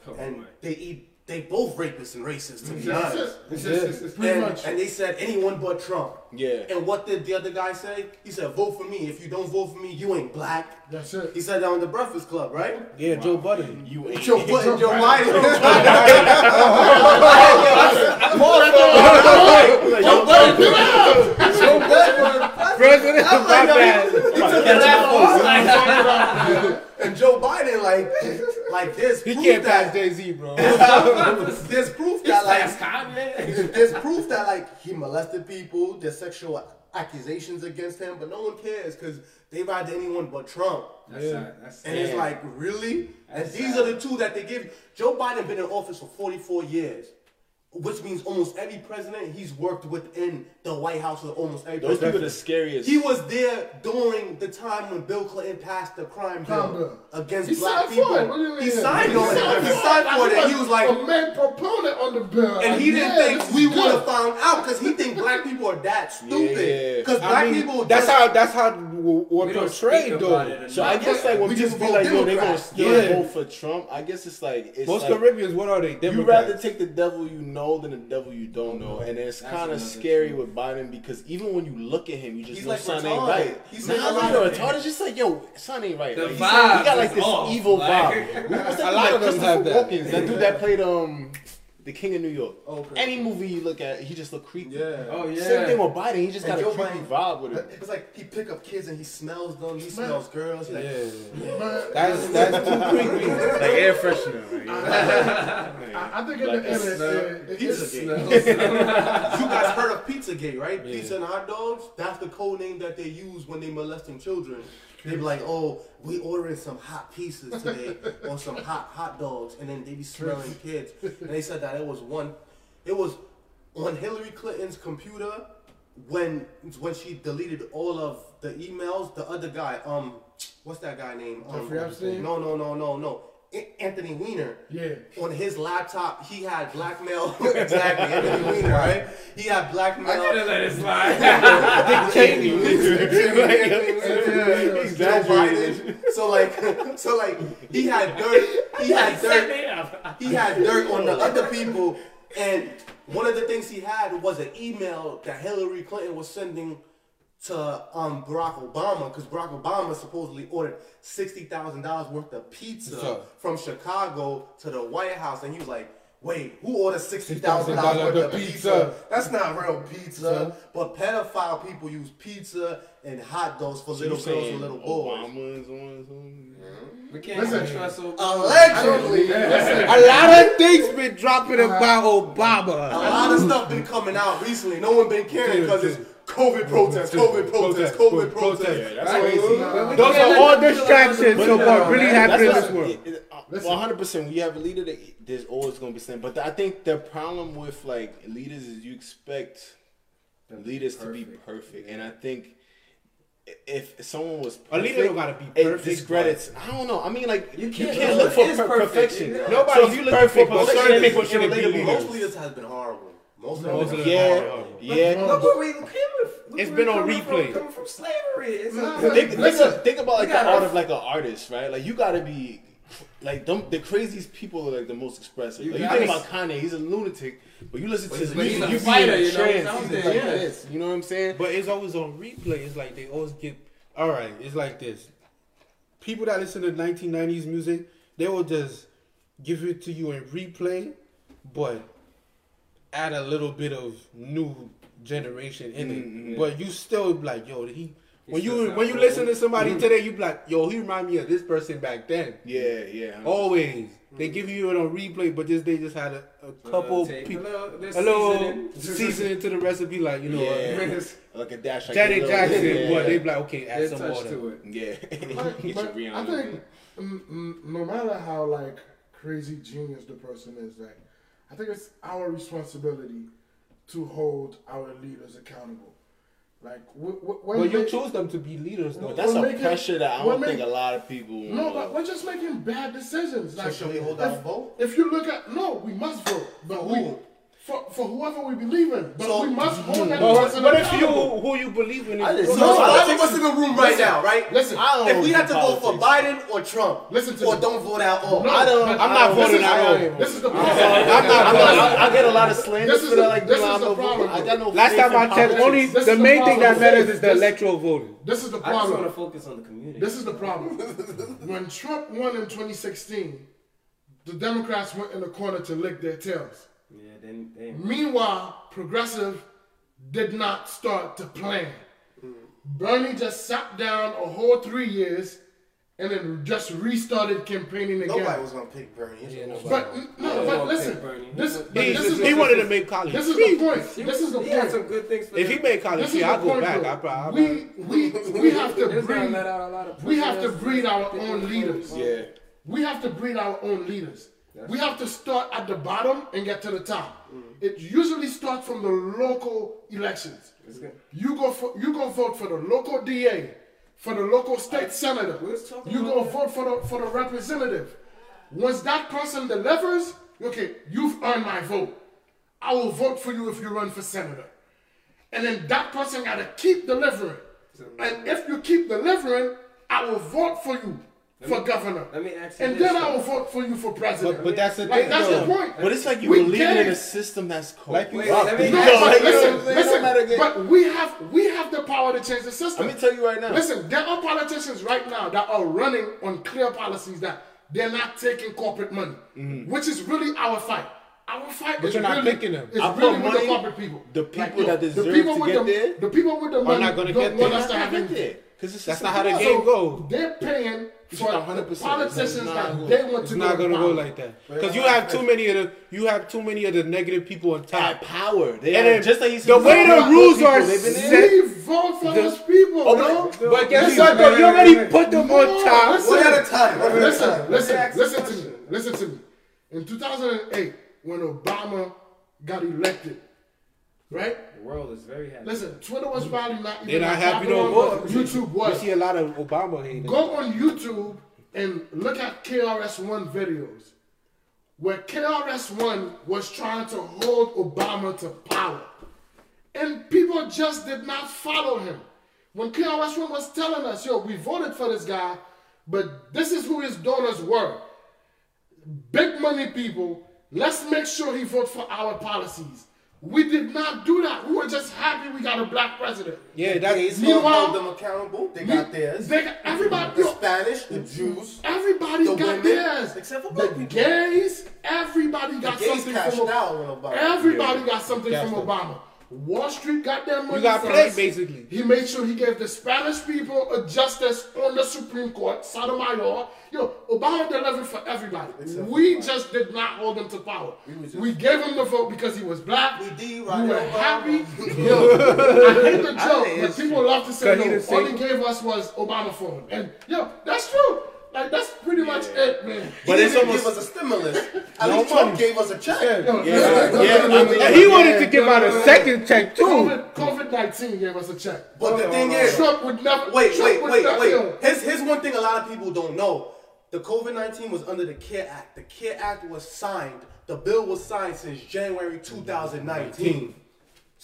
Oh and my. they eat. They both rapists and racists, to be honest. it. It's just- it's- it's pretty And, much. and they said anyone but Trump. Yeah. And what did the other guy say? He said, "Vote for me. If you don't vote for me, you ain't black." That's it. He said that on the Breakfast Club, right? Yeah, Joe Budden. You ain't. Joe, Joe, Joe Biden. Biden. Joe Biden. Joe Biden. President. My bad. And Joe Biden, like, like this. He can't that, pass Jay Z, bro. There's proof that, like, Kanye. there's proof that, like, he molested people. There's sexual accusations against him, but no one cares because they ride to anyone but Trump. That's Yeah. sad. That's And it's like, really? And these sad. are the two that they give. Joe Biden been in office for 44 years. Which means almost every president he's worked within the White House with almost every Those people are the scariest. He was there during the time when Bill Clinton passed the crime bill, against He black people. for it. What do you mean? He signed on it. He signed for it, he was like, a main proponent on the bill. and he didn't yeah, think we would good. have found out because he think black people are that stupid. Yeah. Because I black mean, people. that's how that's how w- we're We don't portrayed speak though. it So I guess like when We people just be vote like, yo, they gonna Democrats. still Yeah. vote for Trump. I guess it's like it's Most like, Caribbeans, what are they? You Democrats. rather take the devil you know than the devil you don't know, and it's kind of scary truth. with Biden because even when you look at him, you just He's know like son ain't right. He's Nah, like not retarded. retarded. It's just like yo, son ain't right. The Like, he's vibe like- he got like this off, evil like- vibe. What's that A dude, lot like of them have that. Walken, that dude that played um the King of New York. Oh, okay. Any movie you look at, he just look creepy. Yeah. Oh yeah. Same thing with Biden. He just And got a creepy Biden- vibe with him. It's like he pick up kids and he smells them. He smells girls. Like, Yeah, But that's that's too creepy. like air freshener. I, I think in Like the end, it, smell. it, it, Pizza Gate. you guys heard of Pizza Gate, right? Yeah. Pizza and hot dogs. That's the code name that they use when they molesting children. They be like, "Oh, we ordering some hot pizzas today, or some hot hot dogs," and then they be smelling kids. And they said that it was one, it was on Hillary Clinton's computer when when she deleted all of the emails, the other guy, um, what's that guy name? Um, Jeffrey Epstein? No, no, no, no, no. A- Anthony Weiner. Yeah. On his laptop, he had blackmail. exactly, Anthony Weiner, right? He had blackmail. I didn't let it slide. Joe Biden. So like, so like, he had dirt. He had dirt. He had dirt on the other people, and one of the things he had was an email that Hillary Clinton was sending to um, Barack Obama because Barack Obama supposedly ordered sixty thousand dollars worth of pizza Sure. from Chicago to the White House, and he was like. Wait, who ordered sixty thousand dollars worth of pizza? pizza? That's not real pizza. But pedophile people use pizza and hot dogs for So little girls and little boys. Obama is on something? We can't Listen. trust Obama. Allegedly, A lot of things been dropping about Obama. a lot of stuff been coming out recently. No one been caring because it's COVID protests, COVID protests, COVID protests. Yeah, that's crazy. But Those are all distractions that. to what really happened in this world. it- it- uh, Well, hundred percent. We have a leader, that there's always going to be something. But I think the problem with like leaders is you expect the leaders to be perfect. perfect, and I think if someone was A leader don't gotta be it perfect, discredits. I don't know. I mean, like You you can't- can't, look for per- perfect. perfection. You know? Nobody's so if you look perfect, for but perfection, certain then people shouldn't be relatable. leaders. Most leaders has been horrible. Most of them. Most have of them Yeah, horrible. yeah. Look where we came with. look It's where been on replay. From, coming from slavery. It's mm. not, a, but think, think, of- think about like the gotta- art of like an artist, right? Like you gotta be like them, the craziest people are like the most expressive. You Like, you think about Kanye, he's a lunatic, but you listen to his music, you be fighter, a you know, trance. He's like yeah. this. You know what I'm saying? But it's always on replay. It's like they always get. All right, it's like this. People that listen to 1990s music, they will just give it to you in replay, but add a little bit of new generation in it. Mhm. But you still be like, yo, he. When still you when you old. listen to somebody today, you be like, yo, he remind me of this person back then. Yeah, yeah. Always, they give you it on replay, but just they just had a, a couple take people, a little, this a little seasoning. seasoning to the recipe, like you know, Yeah. uh, like a dash. Like Janet a Jackson. Yeah, But they be like, okay, add Add some water. to it. Yeah. But, Get your but I think mm, mm, no matter how like crazy genius the person is, like I think it's our responsibility to hold our leaders accountable. Like w- w- when But you they- choose them to be leaders, though. But that's We're a making- pressure that I don't think a lot of people. No, wanna- but we're just making bad decisions. So should we hold if, our vote? If you look at no, we must vote, but For we who? For, for whoever we believe in. But So- we must hold that But person what if you who you believe in? I Is, just- So No, five listen, of us in the room right listen, now, right? Listen, I don't If we do had to vote for politics. Biden or Trump, Listen to or me. don't vote at all. No, I don't. but- I'm not I don't- voting at all. I this is the problem. I'm not I, voting. I, I get a lot of slander This is for the- that. Like, this you know, is I'm the a vote. problem, I got no. last time I checked, only the main thing that matters is the electoral voting. This is the problem. I just want to focus on the community. This is the problem. when Trump won in 2016, the Democrats went in the corner to lick their tails. Yeah, then, then Meanwhile, progressive did not start to plan. Bernie just sat down a whole three years and then just restarted campaigning again. Nobody was gonna pick Bernie. Yeah, nobody. But no, Yeah, but listen, Bernie. this, He- but He, this is he the, wanted to make college this is free. the point. This is the he had some point. good things for If he made college This free, I'll go point. back. bro. I probably. We we we have to It's breed. out a lot of We have to prisoners. breed our own leaders. Yeah. We have to breed our own leaders. We have to start at the bottom and get to the top. It usually starts from the local elections. You go for you go vote for the local DA, for the local state senator. was talking You go vote for the for the representative. Once that person delivers, okay, you've earned my vote. I will vote for you if you run for senator. And then that person gotta keep delivering. And if you keep delivering, I will vote for you for governor. Let me ask you And this, then I will vote for you for president. But, but that's the like, thing, that's though. the point. But it's like you We believe in it. a system that's corrupt. Like Wait, let me ask No, you like, but listen, what I'm saying? It don't matter listen. But we have we have the power to change the system. Let me tell you right now. Listen, there are politicians right now that are running on clear policies that they're not taking corporate money, mm-hmm. which is really our fight. Our fight But is you're not really, picking them. It's I put really with money- the corporate people. the people that the deserve people to with get the, there the people with the money not gonna get want there. us to have Get input. there. 'Cause That's not how the system. game goes. They're paying for 100%. politicians It's not that gonna- they want It's to not go gonna go like that because you have too many of the you have too many of the negative people on At top. power. They And are, then just like you the way the rules people, are they've set- there. We vote for The- those people, Oh, bro. but- But guess what? Though you already put them No, on top. listen. One at a time. One at a Listen, time. listen, listen to me. Listen to me. In 2008, when Obama got elected, right? The world is very happy. Listen, Twitter was probably not even They're not happy no more. YouTube We was. see a lot of Obama haters. Go on YouTube and look at KRS-One videos where KRS-One was trying to hold Obama to power. And people just did not follow him. When KRS-One was telling us, yo, we voted for this guy, but this is who his donors were. Big money people, let's make sure he votes for our policies. We did not do that. We were just happy we got a black president. Yeah, that's Gays Meanwhile- hold them accountable. They got theirs. They got, everybody, The yo, Spanish, the Jews. Everybody's The got women, theirs. except for black the people. gays, everybody got Gays something from Obama. Everybody got something Cashed from out. Obama. Wall Street got their money. You got first. played, basically. He made sure he gave the Spanish people a justice on the Supreme Court, Sotomayor. Yo, Obama delivered for everybody. we just did not hold him to power. We, gave him the vote because he was black. We D, We right were happy. Yo, I hate the joke, but it's people love to say, Cause no, all same- he gave us was Obama for him. And yo, that's true. Like, that's pretty much it, man. But But he it's didn't almost- give us a stimulus. At No least Trump money. gave us a check. Yo, Yeah, no, yeah, no, no, I mean- And he wanted no, to give no, out a second check too. COVID, COVID-19 gave us a check. But the thing is, Trump would never. Wait, Trump wait, would wait, never- wait. yo, Here's, here's one thing a lot of people don't know. The COVID 19 was under the CARE Act. The CARE Act was signed, the bill was signed since January 2019.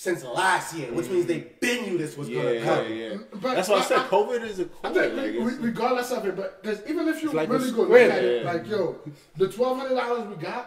Since last year, which means they been knew this was Yeah, gonna yeah, come. yeah. Mm, but- That's why I but said COVID is a I COVID. think Like, re- regardless of it, but because even if you like really go look at it, like yo, the twelve hundred dollars we got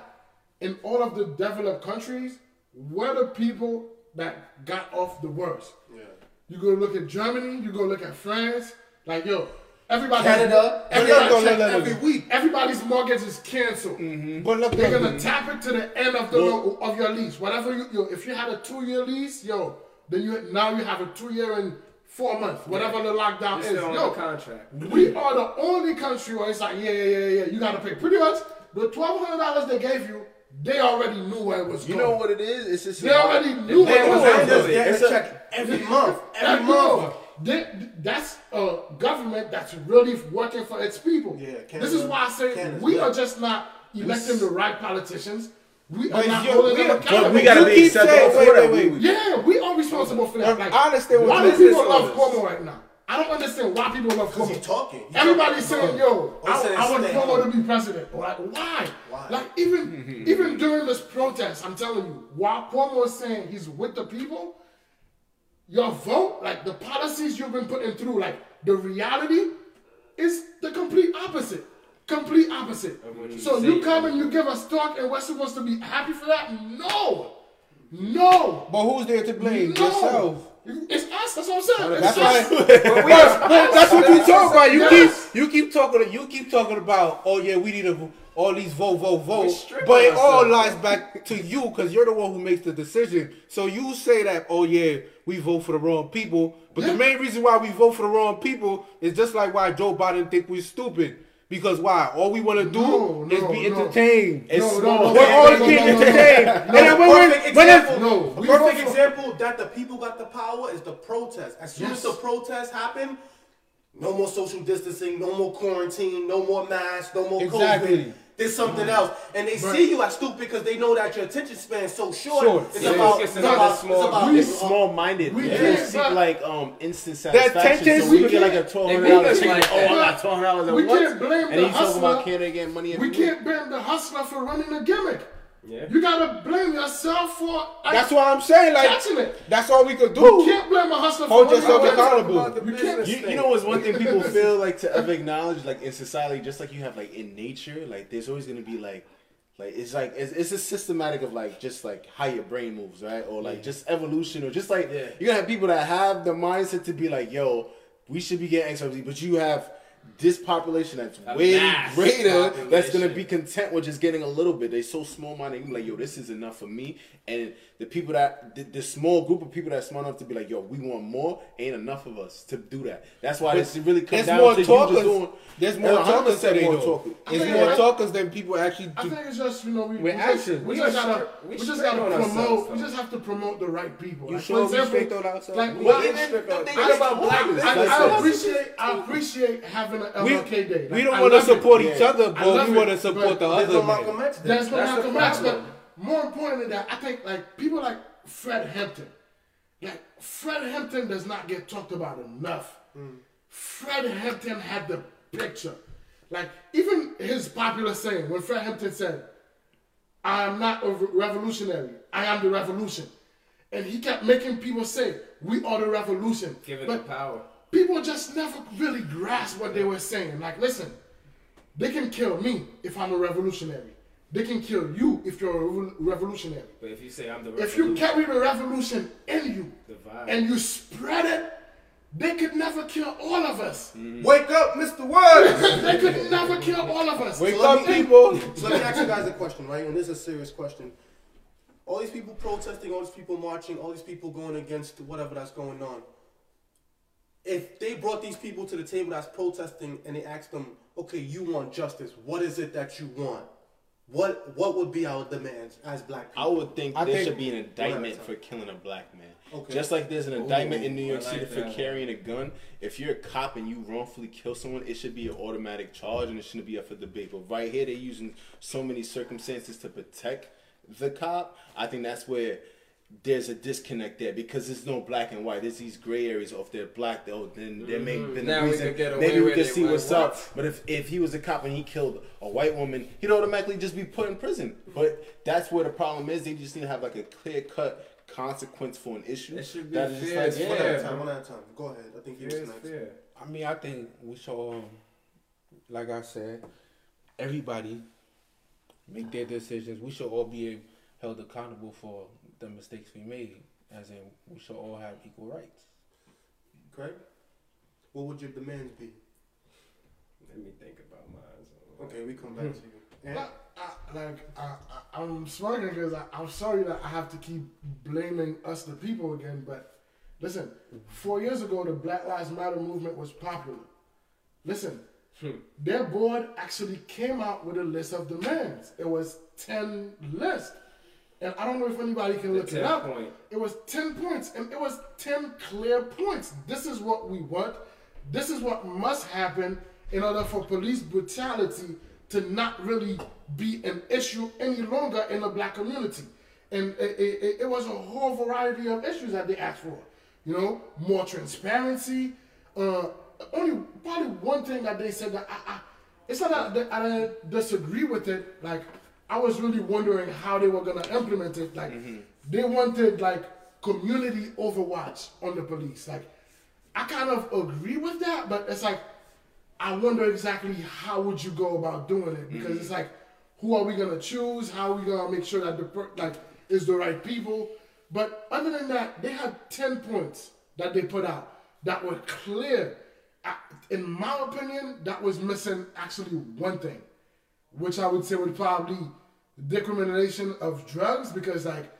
in all of the developed countries were the people that got off the worst. Yeah. You go look at Germany, you go look at France, like yo, everybody Canada, everybody, Look, look, check look, look, every look. week. everybody's mortgage is canceled. But look, They're gonna tap it to the end of the lo- of your lease. Whatever you, yo, if you had a two year lease, yo, then you now you have a two year and four months. Whatever the lockdown You're is, still on yo, the contract. we are the only country where it's like, yeah, yeah, yeah, yeah, you gotta pay. Pretty much the twelve hundred dollars they gave you, they already knew where it was you going. know what it is? It's just They already knew where it was was going. just it. getting It's a a- check every month. That Every no, month. They- that's a government that's really working for its people. Yeah, Canada, this is why I say Canada's we good. are just not electing the right politicians. We are But not yo, holding we them accountable. But we gotta You be keep acceptable saying- for wait, that. wait, We- wait. Yeah, we are responsible for that. Um, like, I understand what why you're do people love Cuomo right now? I don't understand why people love Because Cuomo. he's talking. He Everybody's talking saying, "Yo, I, saying I want stay Cuomo home. to be president." Like, why? Why? Like, even even during this protest, I'm telling you, while Cuomo is saying he's with the people, your vote, like the policies you've been putting through, like the reality, is the complete opposite. Complete opposite. you So say. you come and you give us talk, and we're supposed to be happy for that? No, no. But who's there to blame? No. Yourself. It's us. That's what I'm saying. That's It's why. us. But but that's what you talk about. You Yes. keep you keep talking. You keep talking about. Oh yeah, we need to all these vote, vote, vote. But it all lies back to you because you're the one who makes the decision. So you say that. Oh yeah, we vote for the wrong people. But the main reason why we vote for the wrong people is just like why Joe Biden think we're stupid. Because why? All we want to do No, is no, be no. entertained. It's No, no, small. no, We're no, all no, no, getting no, no, entertained. no. And then when perfect we're when example. it's, No, a perfect vote for- example that the people got the power is the protest. As soon as the protest happened, no more social distancing, no more quarantine, no more masks, no more Exactly. COVID. There's something else, and they see you as stupid because they know that your attention span is so short. Short. It's Yeah. about, Focus it's about, small- it's about, We- It's small minded. We We can't, seek like um instant That satisfaction. tension- So we we get like a can't- twelve they hundred make dollars us ticket. like Oh, I got twelve hundred dollars at once. We can't blame and the he's talking about hustler. Canada getting money We can't blame the hustler for running a gimmick. Yeah. You gotta blame yourself for like, that's what I'm saying. Like catching it. that's all we could do. You can't blame a hustler Hold for running yourself a accountable. You can't- You, you know what's one thing people feel like to ever acknowledge like in society just like you have like in nature like there's always gonna be like like it's like it's, it's a systematic of like just like how your brain moves right or like just evolution or just like Yeah. you're gonna have people that have the mindset to be like yo we should be getting XYZ but you have this population that's A way greater that's gonna be content with just getting a little bit. They so small minded like yo this is enough for me. And the people that the, the small group of people that's smart enough to be like yo we want more ain't enough of us to do that that's why it's really comes down more to you just doing There's more Yeah, talkers 100% more talkers. There's Yeah. more talkers than people actually. Do. I do. think it's just you know we, With we just, action. we We just gotta we we just gotta promote we just have to promote the right people. You Like, sure for we example, on ourselves? like We- what- even the I, thing I- about black I, business. I appreciate I appreciate having an we, MLK day. we don't want to support each other, but we want to support the other no man. Malcolm X. then. There's no That's the Malcolm X, but problem. More important than that, I think like people like Fred Hampton. Like Fred Hampton does not get talked about enough. Mm. Fred Hampton had the picture. Like even his popular saying when Fred Hampton said, "I am not a revolutionary. I am the revolution," and he kept making people say, "We are the revolution." Give it But the power. people just never really grasp what they were saying. Like, listen, they can kill me if I'm a revolutionary. They can kill you if you're a revolutionary. But if you say I'm the If you carry the revolution in you and you spread it, they could never kill all of us. Mm-hmm. Wake up, Mr. Word! They could never kill all of us. Wake So up, me- people. So let me ask you guys a question, right? And this is a serious question. All these people protesting, all these people marching, all these people going against whatever that's going on. If they brought these people to the table that's protesting and they asked them, okay, you want justice, what is it that you want? What what would be our demands as black people? I would think I there think- should be an indictment for killing a black man. Okay. Just like there's an indictment in New York like City for that. carrying a gun. If you're a cop and you wrongfully kill someone, it should be an automatic charge and it shouldn't be up for debate. But right here, they're using so many circumstances to protect the cop. I think that's where there's a disconnect there because there's no black and white. There's these gray areas of they're black. Oh, then there may been Now a we reason. get maybe we with could see what's what? up. But if if he was a cop and he killed a white woman, he'd automatically just be put in prison. But that's where the problem is. They just need to have like a clear cut consequence for an issue. It should be that is just fair, like, yeah. one at a time, one at a time. Go ahead. I think you Fair was is next. fair. I mean, I think we should, um, like I said, everybody make their decisions. We should all be held accountable for the mistakes we made. As in, we should all have equal rights. Craig? What would your demands be? Let me think about mine. So. Okay, we come back hmm. to you. And Like, I, like I, I, I'm smirking because I'm sorry that I have to keep blaming us, the people, again. But listen, hmm. four years ago, the Black Lives Matter movement was popular. Listen, hmm. their board actually came out with a list of demands. It was ten lists, and I don't know if anybody can look it up. point. It was 10 points, and it was 10 clear points. This is what we want. This is what must happen in order for police brutality to not really be an issue any longer in the black community. And it, it, it was a whole variety of issues that they asked for. You know, more transparency. Uh, only probably one thing that they said that I, I it's not that I didn't disagree with it. Like I was really wondering how they were gonna implement it. Like mm-hmm. they wanted like community overwatch on the police. Like I kind of agree with that, but it's like I wonder exactly how would you go about doing it because it's mm-hmm. like who are we gonna choose? How are we gonna make sure that the per- like is the right people? But other than that, they had ten points that they put out that were clear. In my opinion, that was missing actually one thing, which I would say would probably decriminalization of drugs because like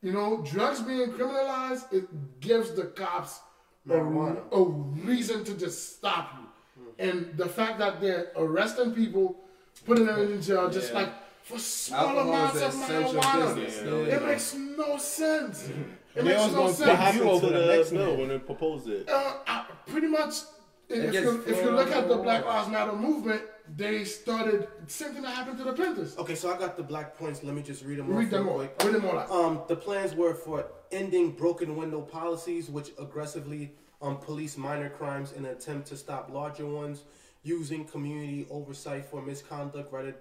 you know, drugs being criminalized, it gives the cops a, Marijuana. a reason to just stop you. And the fact that they're arresting people, putting them in jail, just Yeah. like for small Alcohol amounts of marijuana. business. Yeah. It makes no sense. It They makes no gonna What sense. happened you over to the the next bill when they proposed it? Uh, I, pretty much, if gets you, if you look at the. Black Lives Matter movement, they started same thing that happened to the Panthers. okay, so I got the black points. Let me just read them Read them all. quick. Read them all out. Um, the plans were for ending broken window policies, which aggressively um, police minor crimes in an attempt to stop larger ones, using community oversight for misconduct rather,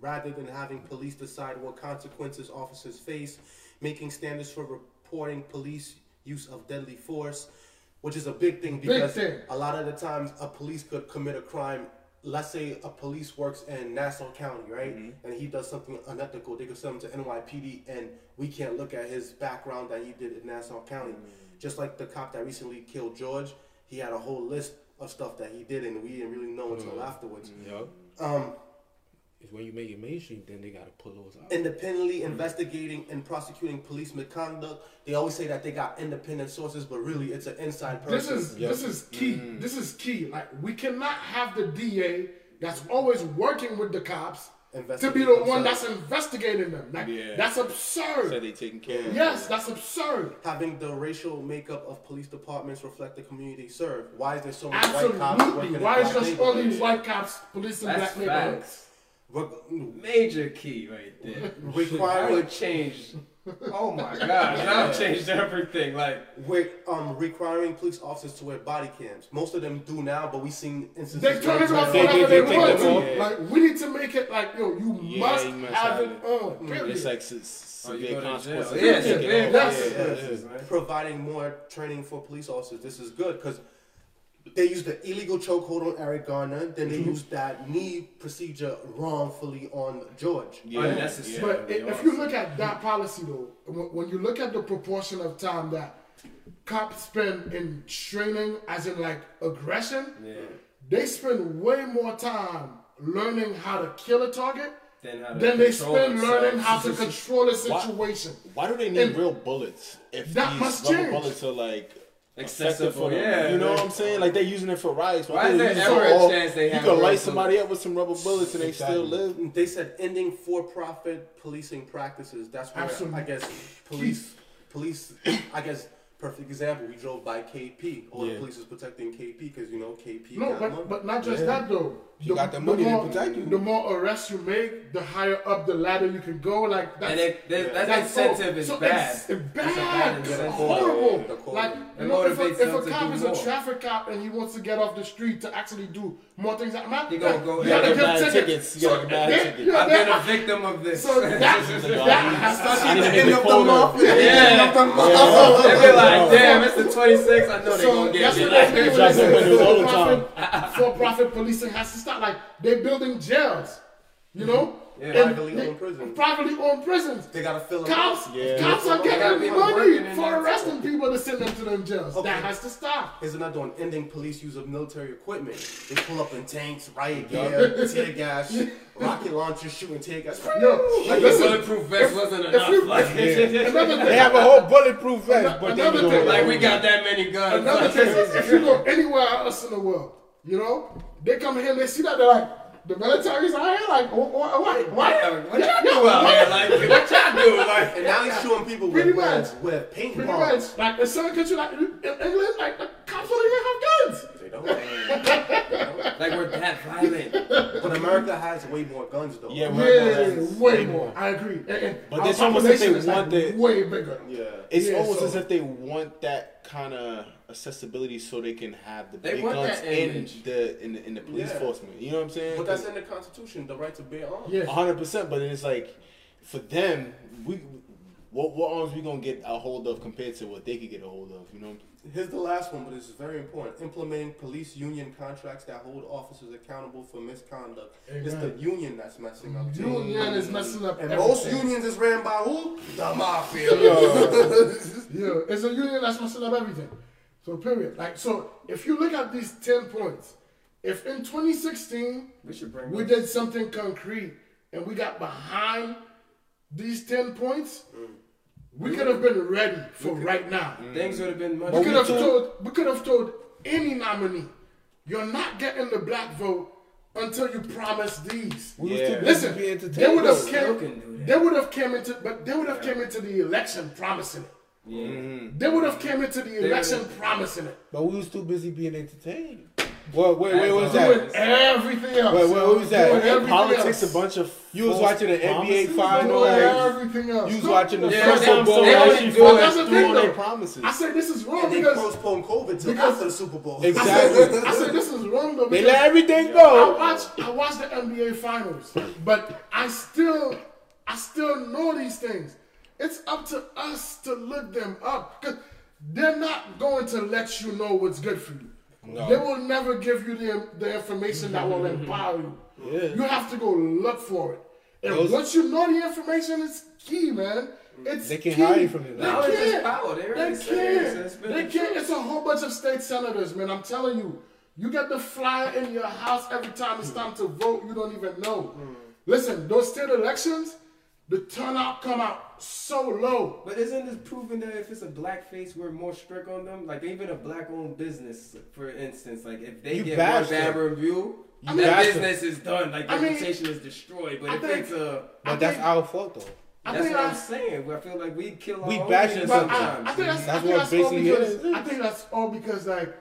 rather than having police decide what consequences officers face, making standards for reporting police use of deadly force, which is a big thing because thing. a lot of the times a police could commit a crime. Let's say a police works in Nassau County, right? Mm-hmm. And he does something unethical. They could send him to NYPD, and we can't look at his background that he did in Nassau County. Mm. Just like the cop that recently killed George, he had a whole list of stuff that he did, and we didn't really know until mm. afterwards. Yup. Um, It's when you make it mainstream, then they gotta pull those out. independently investigating and prosecuting police misconduct. They always say that they got independent sources, but really it's an inside person. This is Yep. this is key. Mm. This is key. Like we cannot have the DA that's always working with the cops to be Investigate the one that's investigating them. Like Yeah. that's Said absurd. they taking care of Yes, that's absurd. having the racial makeup of police departments reflect the community they serve. Why is there so many white cops working Absolutely. Why is there just only neighborhoods? white cops policing black neighborhoods? Facts. Major key right there. I Requiring would change Oh my god, that changed everything. Like We're um, requiring police officers to wear body cams. Most of them do now, but we've seen instances. They turn it where- off They- whenever they- they, they want to. them. Like we need to make it like yo, you Yeah, must you must have have it it. on. Period. It's like s- oh, you severe go consequences. Yeah, for taking severe off. That's- Yeah, yeah, providing more training for police officers. This is good because they used the illegal chokehold on Eric Garner, then they mm-hmm. used that knee procedure wrongfully on George. Yeah, Unnecessary. yeah. But i- if you look at that policy though, when when you look at the proportion of time that cops spend in training, as in like aggression, yeah. they spend way more time learning how to kill a target Then than they spend themselves. learning how to control a situation. Why do they need And real bullets if that these must rubber change. bullets are like Accessible, accessible for them? yeah, you know like- what I'm saying? Like they're using it for riots. Why is there it ever for a all- chance they You have could light somebody up with some rubber bullets and they still live. They said ending for-profit policing practices. That's where Absolutely. I guess police, police. I guess perfect example. We drove by KP. All the police is protecting KP because you know KP. No, got money. but, but not just Yeah. that though. You got the money to more, protect you. The more arrests you make, the higher up the ladder you can go. Like that's And it, that, that that's incentive so, is so bad. It's, it's That's a bad. bad It's incentive. horrible. The. Like It you know, if a, if a cop is more. a traffic cop and he wants to get off the street to actually do more things, like man, He gonna go you gotta get give tickets. tickets. You gotta get bad they- tickets. I've been a victim of this. So that, that has to I At the end of the the month. Yeah. They be like, damn, it's the 26th. I know they So gonna get that's me. what they do. Like, Drop them all the For-profit- For-profit policing has to stop. Like they're building jails, you know, mm-hmm. Yeah. And Privately they- owned prisons. Privately owned prisons. They gotta fill them Cops, up. Yeah. cops are They getting be money for there, arresting people to send them to them jails. Okay. That has to stop. Here's another one: ending police use of military equipment. They pull up in tanks, riot gear, tear gas, rocket launchers, shooting tear gas. Yo, Like listen, the bulletproof vest wasn't if enough. you- like, another They have a whole bulletproof vest, but they Another don't. thing, like we got that many guns. Another thing, if you go anywhere else in the world, you know, they come here and they see that they're like, the military's out here, like, wh- wh- what? What? yeah, what y'all do out here? Like, what y'all do? Like, And now he's shooting people Pretty with, much. with, with paint Pretty bombs. much, like in some countries, like in England, like the cops don't even have guns. They don't. like we're that violent. But America has way more guns though. Yeah, Yeah, America has way more. I agree. And, and But our it's almost as if they is, like, want the- way bigger. Yeah. It's Yeah, almost so- as if they want that kind of accessibility so they can have the They big guns in the in the in the police Yeah. force. You know what I'm saying? But that's in the Constitution, the right to bear arms. Yeah. hundred percent. But then it's like for them, we what what arms we gonna get a hold of compared to what they could get a hold of? You know? Here's the last one, but it's very important. Implementing police union contracts that hold officers accountable for misconduct. It's the union that's messing up. too. Union is messing up And everything. most unions is ran by who? The mafia. Yeah, it's a union that's messing up everything. So period. Like so, if you look at these ten points, if in 2016 We should bring. we did something concrete and we got behind these ten points, mm. We could have been ready for right now. Mm. Things would have been much. We could have better. told we could have told any nominee, you're not getting the black vote until you promise these. We Yeah. too Listen, they would have Still came. can do that. They would have came into, but they would have came into the election promising it. Yeah. They would have came into the election promising it. But we was too busy being entertained. Well, wait, wait, what was That's Doing that? everything else. Wait, wait, what was that? Doing Politics else. a bunch of You was watching the NBA promises? final. Doing Like, everything else. you was watching the Yeah, Super Bowl. they like, only do it that's the through thing, all their promises. I say this is wrong And they because postponed COVID till because- after the Super Bowl. Exactly. I said this is wrong though. They let everything go. I go. watch I watch the NBA finals, but I still I still know these things. It's up to us to look them up because they're not going to let you know what's good for you. No. They will never give you the, the information that will mm-hmm. empower you. Yeah. You have to go look for it. And Those- once you know the information, it's key, man. It's They can key. hide you from it. They oh, Knowledge is can't. power. They They already said it. can't. They can't. truth. It's a whole bunch of state senators, man. I'm telling you. You get the flyer in your house every time it's time to vote. You don't even know. Mm. Listen, those state elections, the turnout come out so low. But isn't this proving that if it's a black face, we're more strict on them? Like even a black-owned business, for instance, like if they You get one bad them. review, You that bash them. business is done. Like I the mean, reputation is destroyed. But I if think- it's a, But that's our fault though. I that's think what I'm that's- saying. I feel like we kill our We own bashing niggas I, sometimes. I think that's, That's I think what that's all because it is. I think that's all because like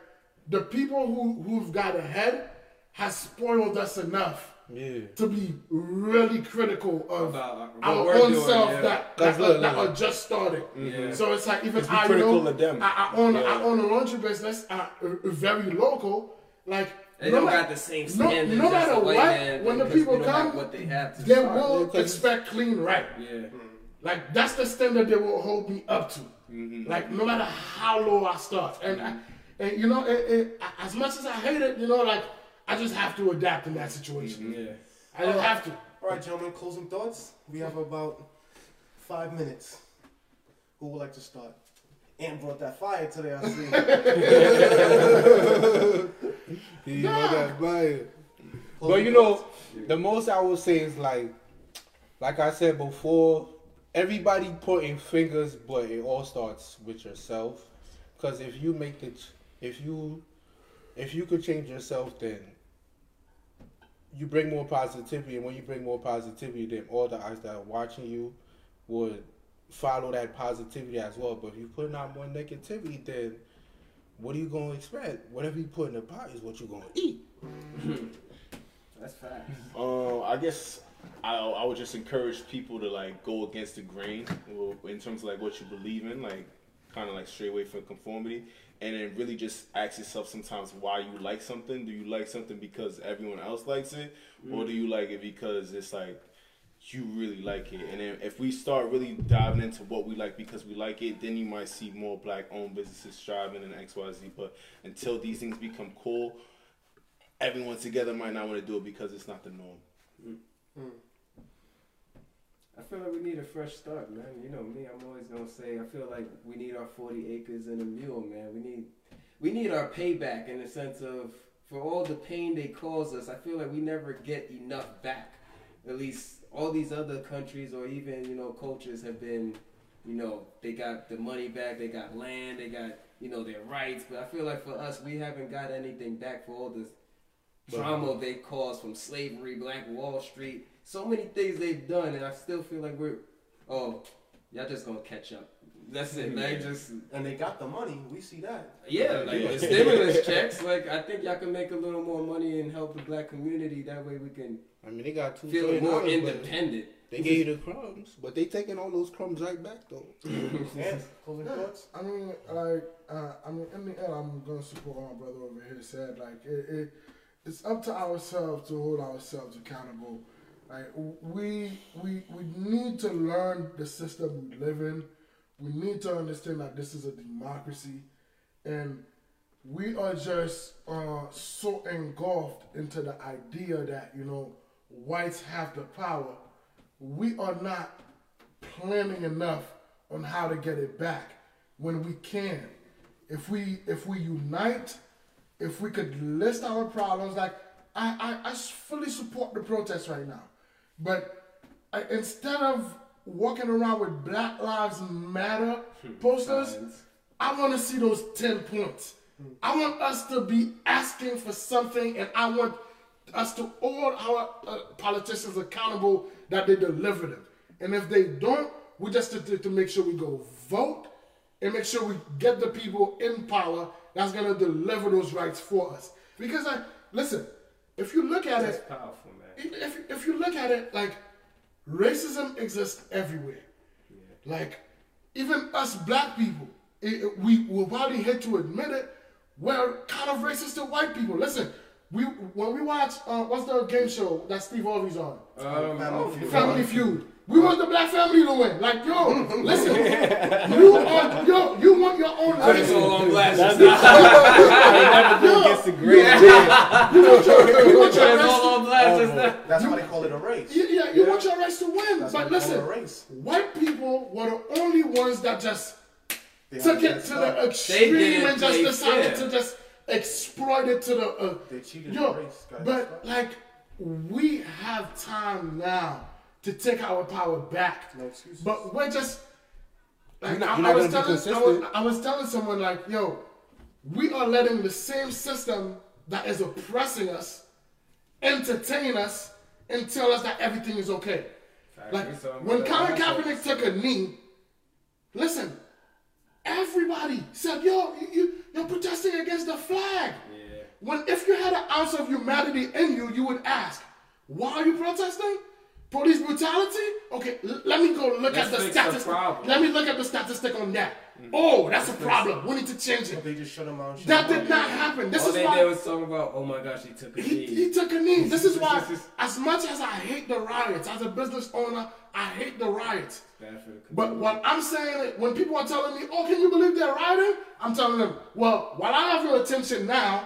the people who who've got ahead has spoiled us enough Yeah. to be really critical of About what our own doing, self yeah. that, 'Cause that, look, that look. are just starting. Yeah. So it's like even Just be I critical know of them. I, I own I own a laundry business, uh, uh, very local. Like They no don't ma- got the same no- standards. no as matter a what, man when the people we don't have come, what they have to they start. will because- expect clean right. Yeah. Like that's the standard they will hold me up to. Mm-hmm. Like no matter how low I start, and I, and you know, it, it, as much as I hate it, you know, like I just have to adapt in that situation. Mm-hmm. Yeah. I just have to. All right, gentlemen, closing thoughts. We have about five minutes. Who would like to start? Ant brought that fire today, I see. You know that fire. But you know, the most I would say is like, like I said before, everybody pointing fingers, but it all starts with yourself. Because if you make the, ch- if you, if you could change yourself, then you bring more positivity, and when you bring more positivity, then all the eyes that are watching you would follow that positivity as well. But if you're putting out more negativity, then what are you gonna expect? Whatever you put in the pot is what you're gonna eat. That's fast. Uh, I guess I, I would just encourage people to like go against the grain in terms of like what you believe in, like kind of like stray away from conformity, and then really just ask yourself sometimes why you like something. Do you like something because everyone else likes it, or do mm. you like it because it's like you really like it? And then if we start really diving into what we like because we like it, then you might see more black-owned businesses striving in X, Y, Z. But until these things become cool everyone together might not want to do it because it's not the norm. Mm. Mm. I feel like we need a fresh start, man. You know me, I'm always gonna say I feel like we need our 40 acres and a mule, man. We need we need our payback in the sense of for all the pain they cause us. I feel like we never get enough back. At least all these other countries or even you know cultures have been, you know, they got the money back, they got land, they got you know their rights. But I feel like for us, we haven't got anything back for all this trauma they caused from slavery, Black Wall Street, so many things they've done, and I still feel like we're, oh, y'all just gonna catch up. That's it, man. Just and they got the money. We see that. yeah, like the stimulus checks. Like I think y'all can make a little more money and help the black community. That way we can I mean, they got two feel more dollars, independent. They gave you the crumbs, but they taking all those crumbs right back though. Ant, closing Yeah, thoughts. I mean, like, uh, I mean, in the end, I'm gonna support my brother over here said. Like, it, it, it's up to ourselves to hold ourselves accountable. Like, we, we, we need to learn the system we live in. We need to understand that this is a democracy, and we are just uh, so engulfed into the idea that you know whites have the power. We are not planning enough on how to get it back when we can. If we if we unite, if we could list our problems, like I I, I fully support the protest right now, but I, instead of walking around with Black Lives Matter posters, Signs. I want to see those 10 points. I want us to be asking for something, and I want us to hold our uh, politicians accountable that they deliver them. And if they don't, we just to, to, to make sure we go vote and make sure we get the people in power that's going to deliver those rights for us. Because, I, listen, if you look at That's it, powerful, man. If, if you look at it, like racism exists everywhere. Like even us black people, it, it- we will probably hate to admit it. We're kind of racist to white people. Listen, we when we watch uh, what's the game show that Steve Harvey's on? Um, Family Feud. Family Feud. We want the black family to win. Like yo, listen, you are yo, you want your own put us race. all on blast. That's just now. never go against the grain. You want your, you want your us race. all on blast. just now. That's why they call it a race. Yeah, yeah, you want your race to win. That's but listen, race. white people were the only ones that just They took it to stuff. the extreme didn't and just play decided fair. to just exploit it to the. Uh, They cheated yo, the race. guys. but like we have time now to take our power back. No excuses. But we're just like You're not- I, I was telling I was. I was telling someone like, yo, we are letting the same system that is oppressing us entertain us and tell us that everything is okay. Like so when Colin Kaepernick took a knee, listen, everybody said, "Yo, you, you you're protesting against the flag." Yeah. When if you had an ounce of humanity in you, you would ask, Why are you protesting? Police brutality? Okay, l- let me go look Let's at the fix the statistic. Let me look at the statistic on that. Mm. Oh, that's a problem. We need to change it. They just shut him out. That did not happen. This All is they why did was talking about, oh my gosh, he took a he, knee. he took a knee. This is why, as much as I hate the riots, as a business owner, I hate the riots. Bad for the But what I'm saying, when people are telling me, "Oh, can you believe they're rioting?" I'm telling them, "Well, while I have your attention now,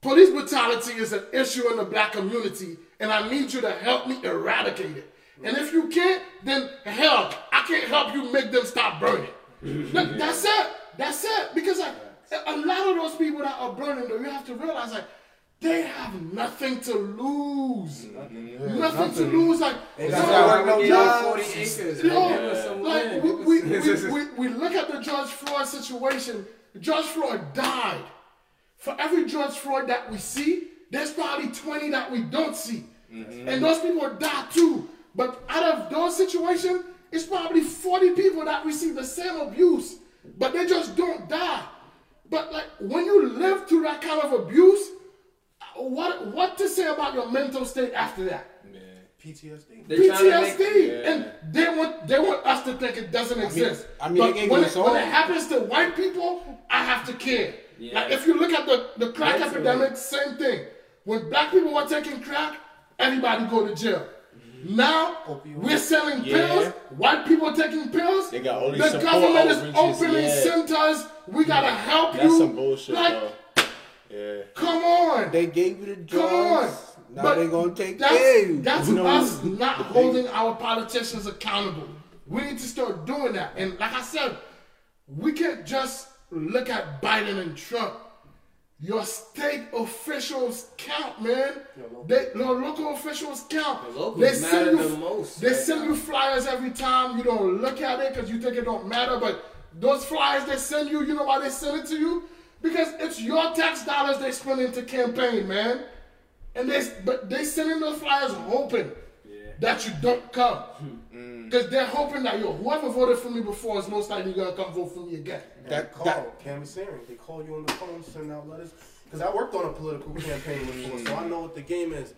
police brutality is an issue in the black community, and I need you to help me eradicate it. And if you can't, then help. I can't help you make them stop burning. That- that's it. That's it. Because like, a lot of those people that are burning, though, you have to realize like they have nothing to lose. Nothing to lose. Like, They so- got That's no we gave them jobs. 40 acres. you man. know, Give like we, we, we, we, we look at the George Floyd situation. George Floyd died. For every George Floyd that we see, there's probably 20 that we don't see. Mm-hmm. And those people die too. But out of those situations, it's probably 40 people that receive the same abuse, but they just don't die. But like when you live through that kind of abuse, what what to say about your mental state after that? PTSD. They're trying to make- PTSD, and they want they want us to think it doesn't exist. I mean, but they gave when it, when it happens to white people, I have to care. Yeah. Like if you look at the the crack Mentally. epidemic, same thing. When black people were taking crack, everybody go to jail. Now we're selling Yeah. pills. White people taking pills. They got all these the government is opening yeah. centers. We gotta help That's you. some bullshit, Like. Yeah. come on. They gave you the Come on. drugs. Now But they gonna take that's, care of you. That's You know? us not holding our politicians accountable. We need to start doing that. And like I said, we can't just look at Biden and Trump. Your state officials count, man. They, your local officials count. The locals they send you, the most They right send now. you flyers every time. You don't look at it because you think it don't matter. But those flyers they send you, you know why they send it to you? Because it's your tax dollars they spend into campaign, man. And they but they sending those flyers hoping that you don't come. Because they're hoping that yo, whoever voted for me before is most likely gonna come vote for me again. That That- call, that- Cami They call you on the phone, send out letters. Because I worked on a political campaign before, so I know what the game is.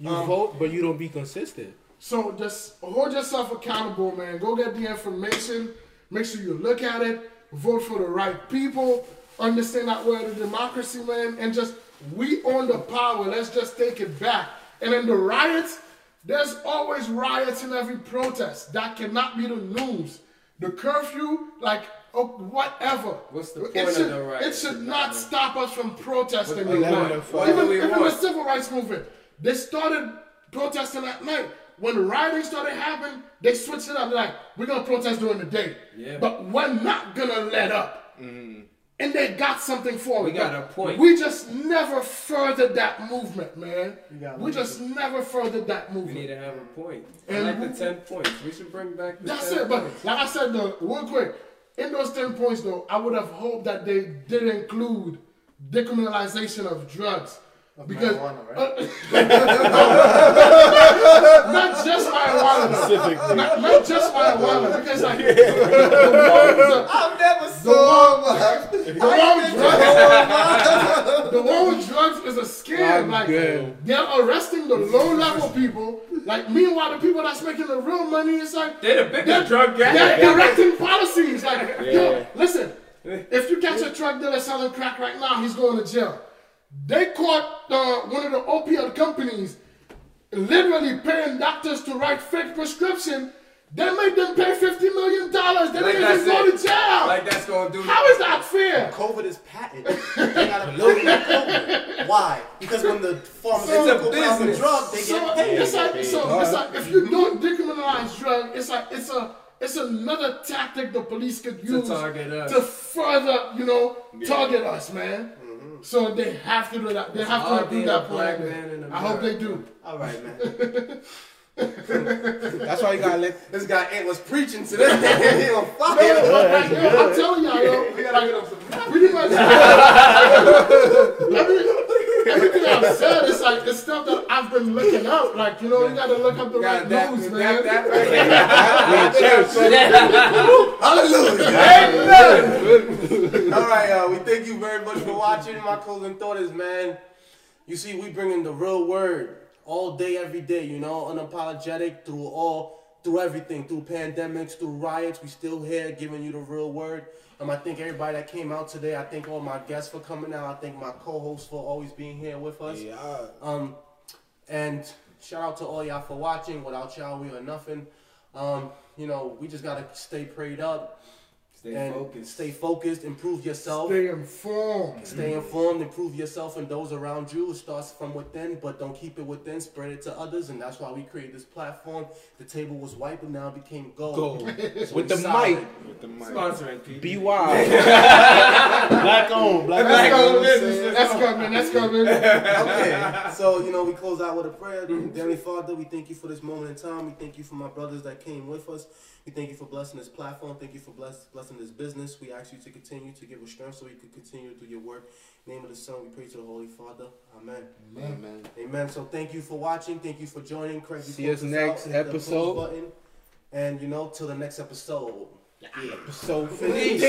You Um, vote, but you don't be consistent. So just hold yourself accountable, man. Go get the information. Make sure you look at it. Vote for the right people. Understand that we're the democracy, man. And just we own the power. Let's just take it back. And in the riots, there's always riots in every protest. That cannot be the news. The curfew, like oh, whatever. What's the It point of the riot? It should not stop us from protesting. At night. Even, even the civil rights movement, they started protesting at night. When the rioting started happening, they switched it up. Like, we're gonna protest during the day, Yeah. but we're not gonna let up. Mm. And they got something for We it. We got a point. We just never furthered that movement, man. got We just never furthered that movement. We need to have a point. I And like the we- 10 points. We should bring back the That's 10 it. But like I said, though, real quick, in those 10 points, though, I would have hoped that they did include decriminalization of drugs. Because marijuana, uh, not just marijuana, though. Specifically. not, not just marijuana, because like the, the, I've never the saw one, the one with drugs, the one with drugs is a scam. I'm like good. they're arresting the low level people. Like meanwhile, the people that's making the real money is like They're the biggest drug gang. they're directing policies. Like, Yeah. yo, listen, if you catch a drug dealer selling crack right now, he's going to jail. They caught uh, one of the opioid companies literally paying doctors to write fake prescription. They made them pay fifty million dollars. They Like didn't even go it. to jail. Like that's gonna do. How is that fair? COVID is patent. they got a load of COVID. Why? Because when the pharmaceutical It's a the business. drug, they So get paid. it's like so it's like if you don't decriminalize drug, it's like it's a it's another tactic the police could use to, target us. to further, you know, target us, man. So they have to do that. They have to do that a black point. man in I hope they do. All right, man. That's why you gotta let. This guy Ant was preaching today. he on fire. No, but like, yo, I'm telling y'all, yo, We gotta get him some. pretty much every, everything I've said is like it's stuff that I've been looking up. Like, you know, you gotta look up the right Got that, news, that, man. that right All right, uh, we thank you very much for watching. My closing thought is, man, you see, we bring in the real word all day, every day. You know, unapologetic through all, through everything, through pandemics, through riots. We still here giving you the real word. Um, I thank everybody that came out today. I thank all my guests for coming out. I thank my co-hosts for always being here with us. Yeah. Um, and shout out to all y'all for watching. Without y'all, we are nothing. Um, you know, we just gotta stay prayed up Stay and focused. stay focused, improve yourself. Stay informed. Stay informed, improve yourself and those around you. It starts from within, but don't keep it within. Spread it to others, and that's why we created this platform. The table was white, but now it became gold. Go So with the solid. mic. With the mic. Sponsoring people. By. Black on, black That's on. That's coming. That's coming. okay, so you know we close out with a prayer. Mm-hmm. Heavenly Father, we thank you for this moment in time. We thank you for my brothers that came with us. We thank you for blessing this platform. Thank you for bless, blessing this business. We ask you to continue to give us strength so we can continue to do your work. In the name of the Son, we pray to the Holy Father. Amen. Amen. Amen. So thank you for watching. Thank you for joining. Craig, you See us us out. next the episode. button. And you know, till the next episode. Episode Peace.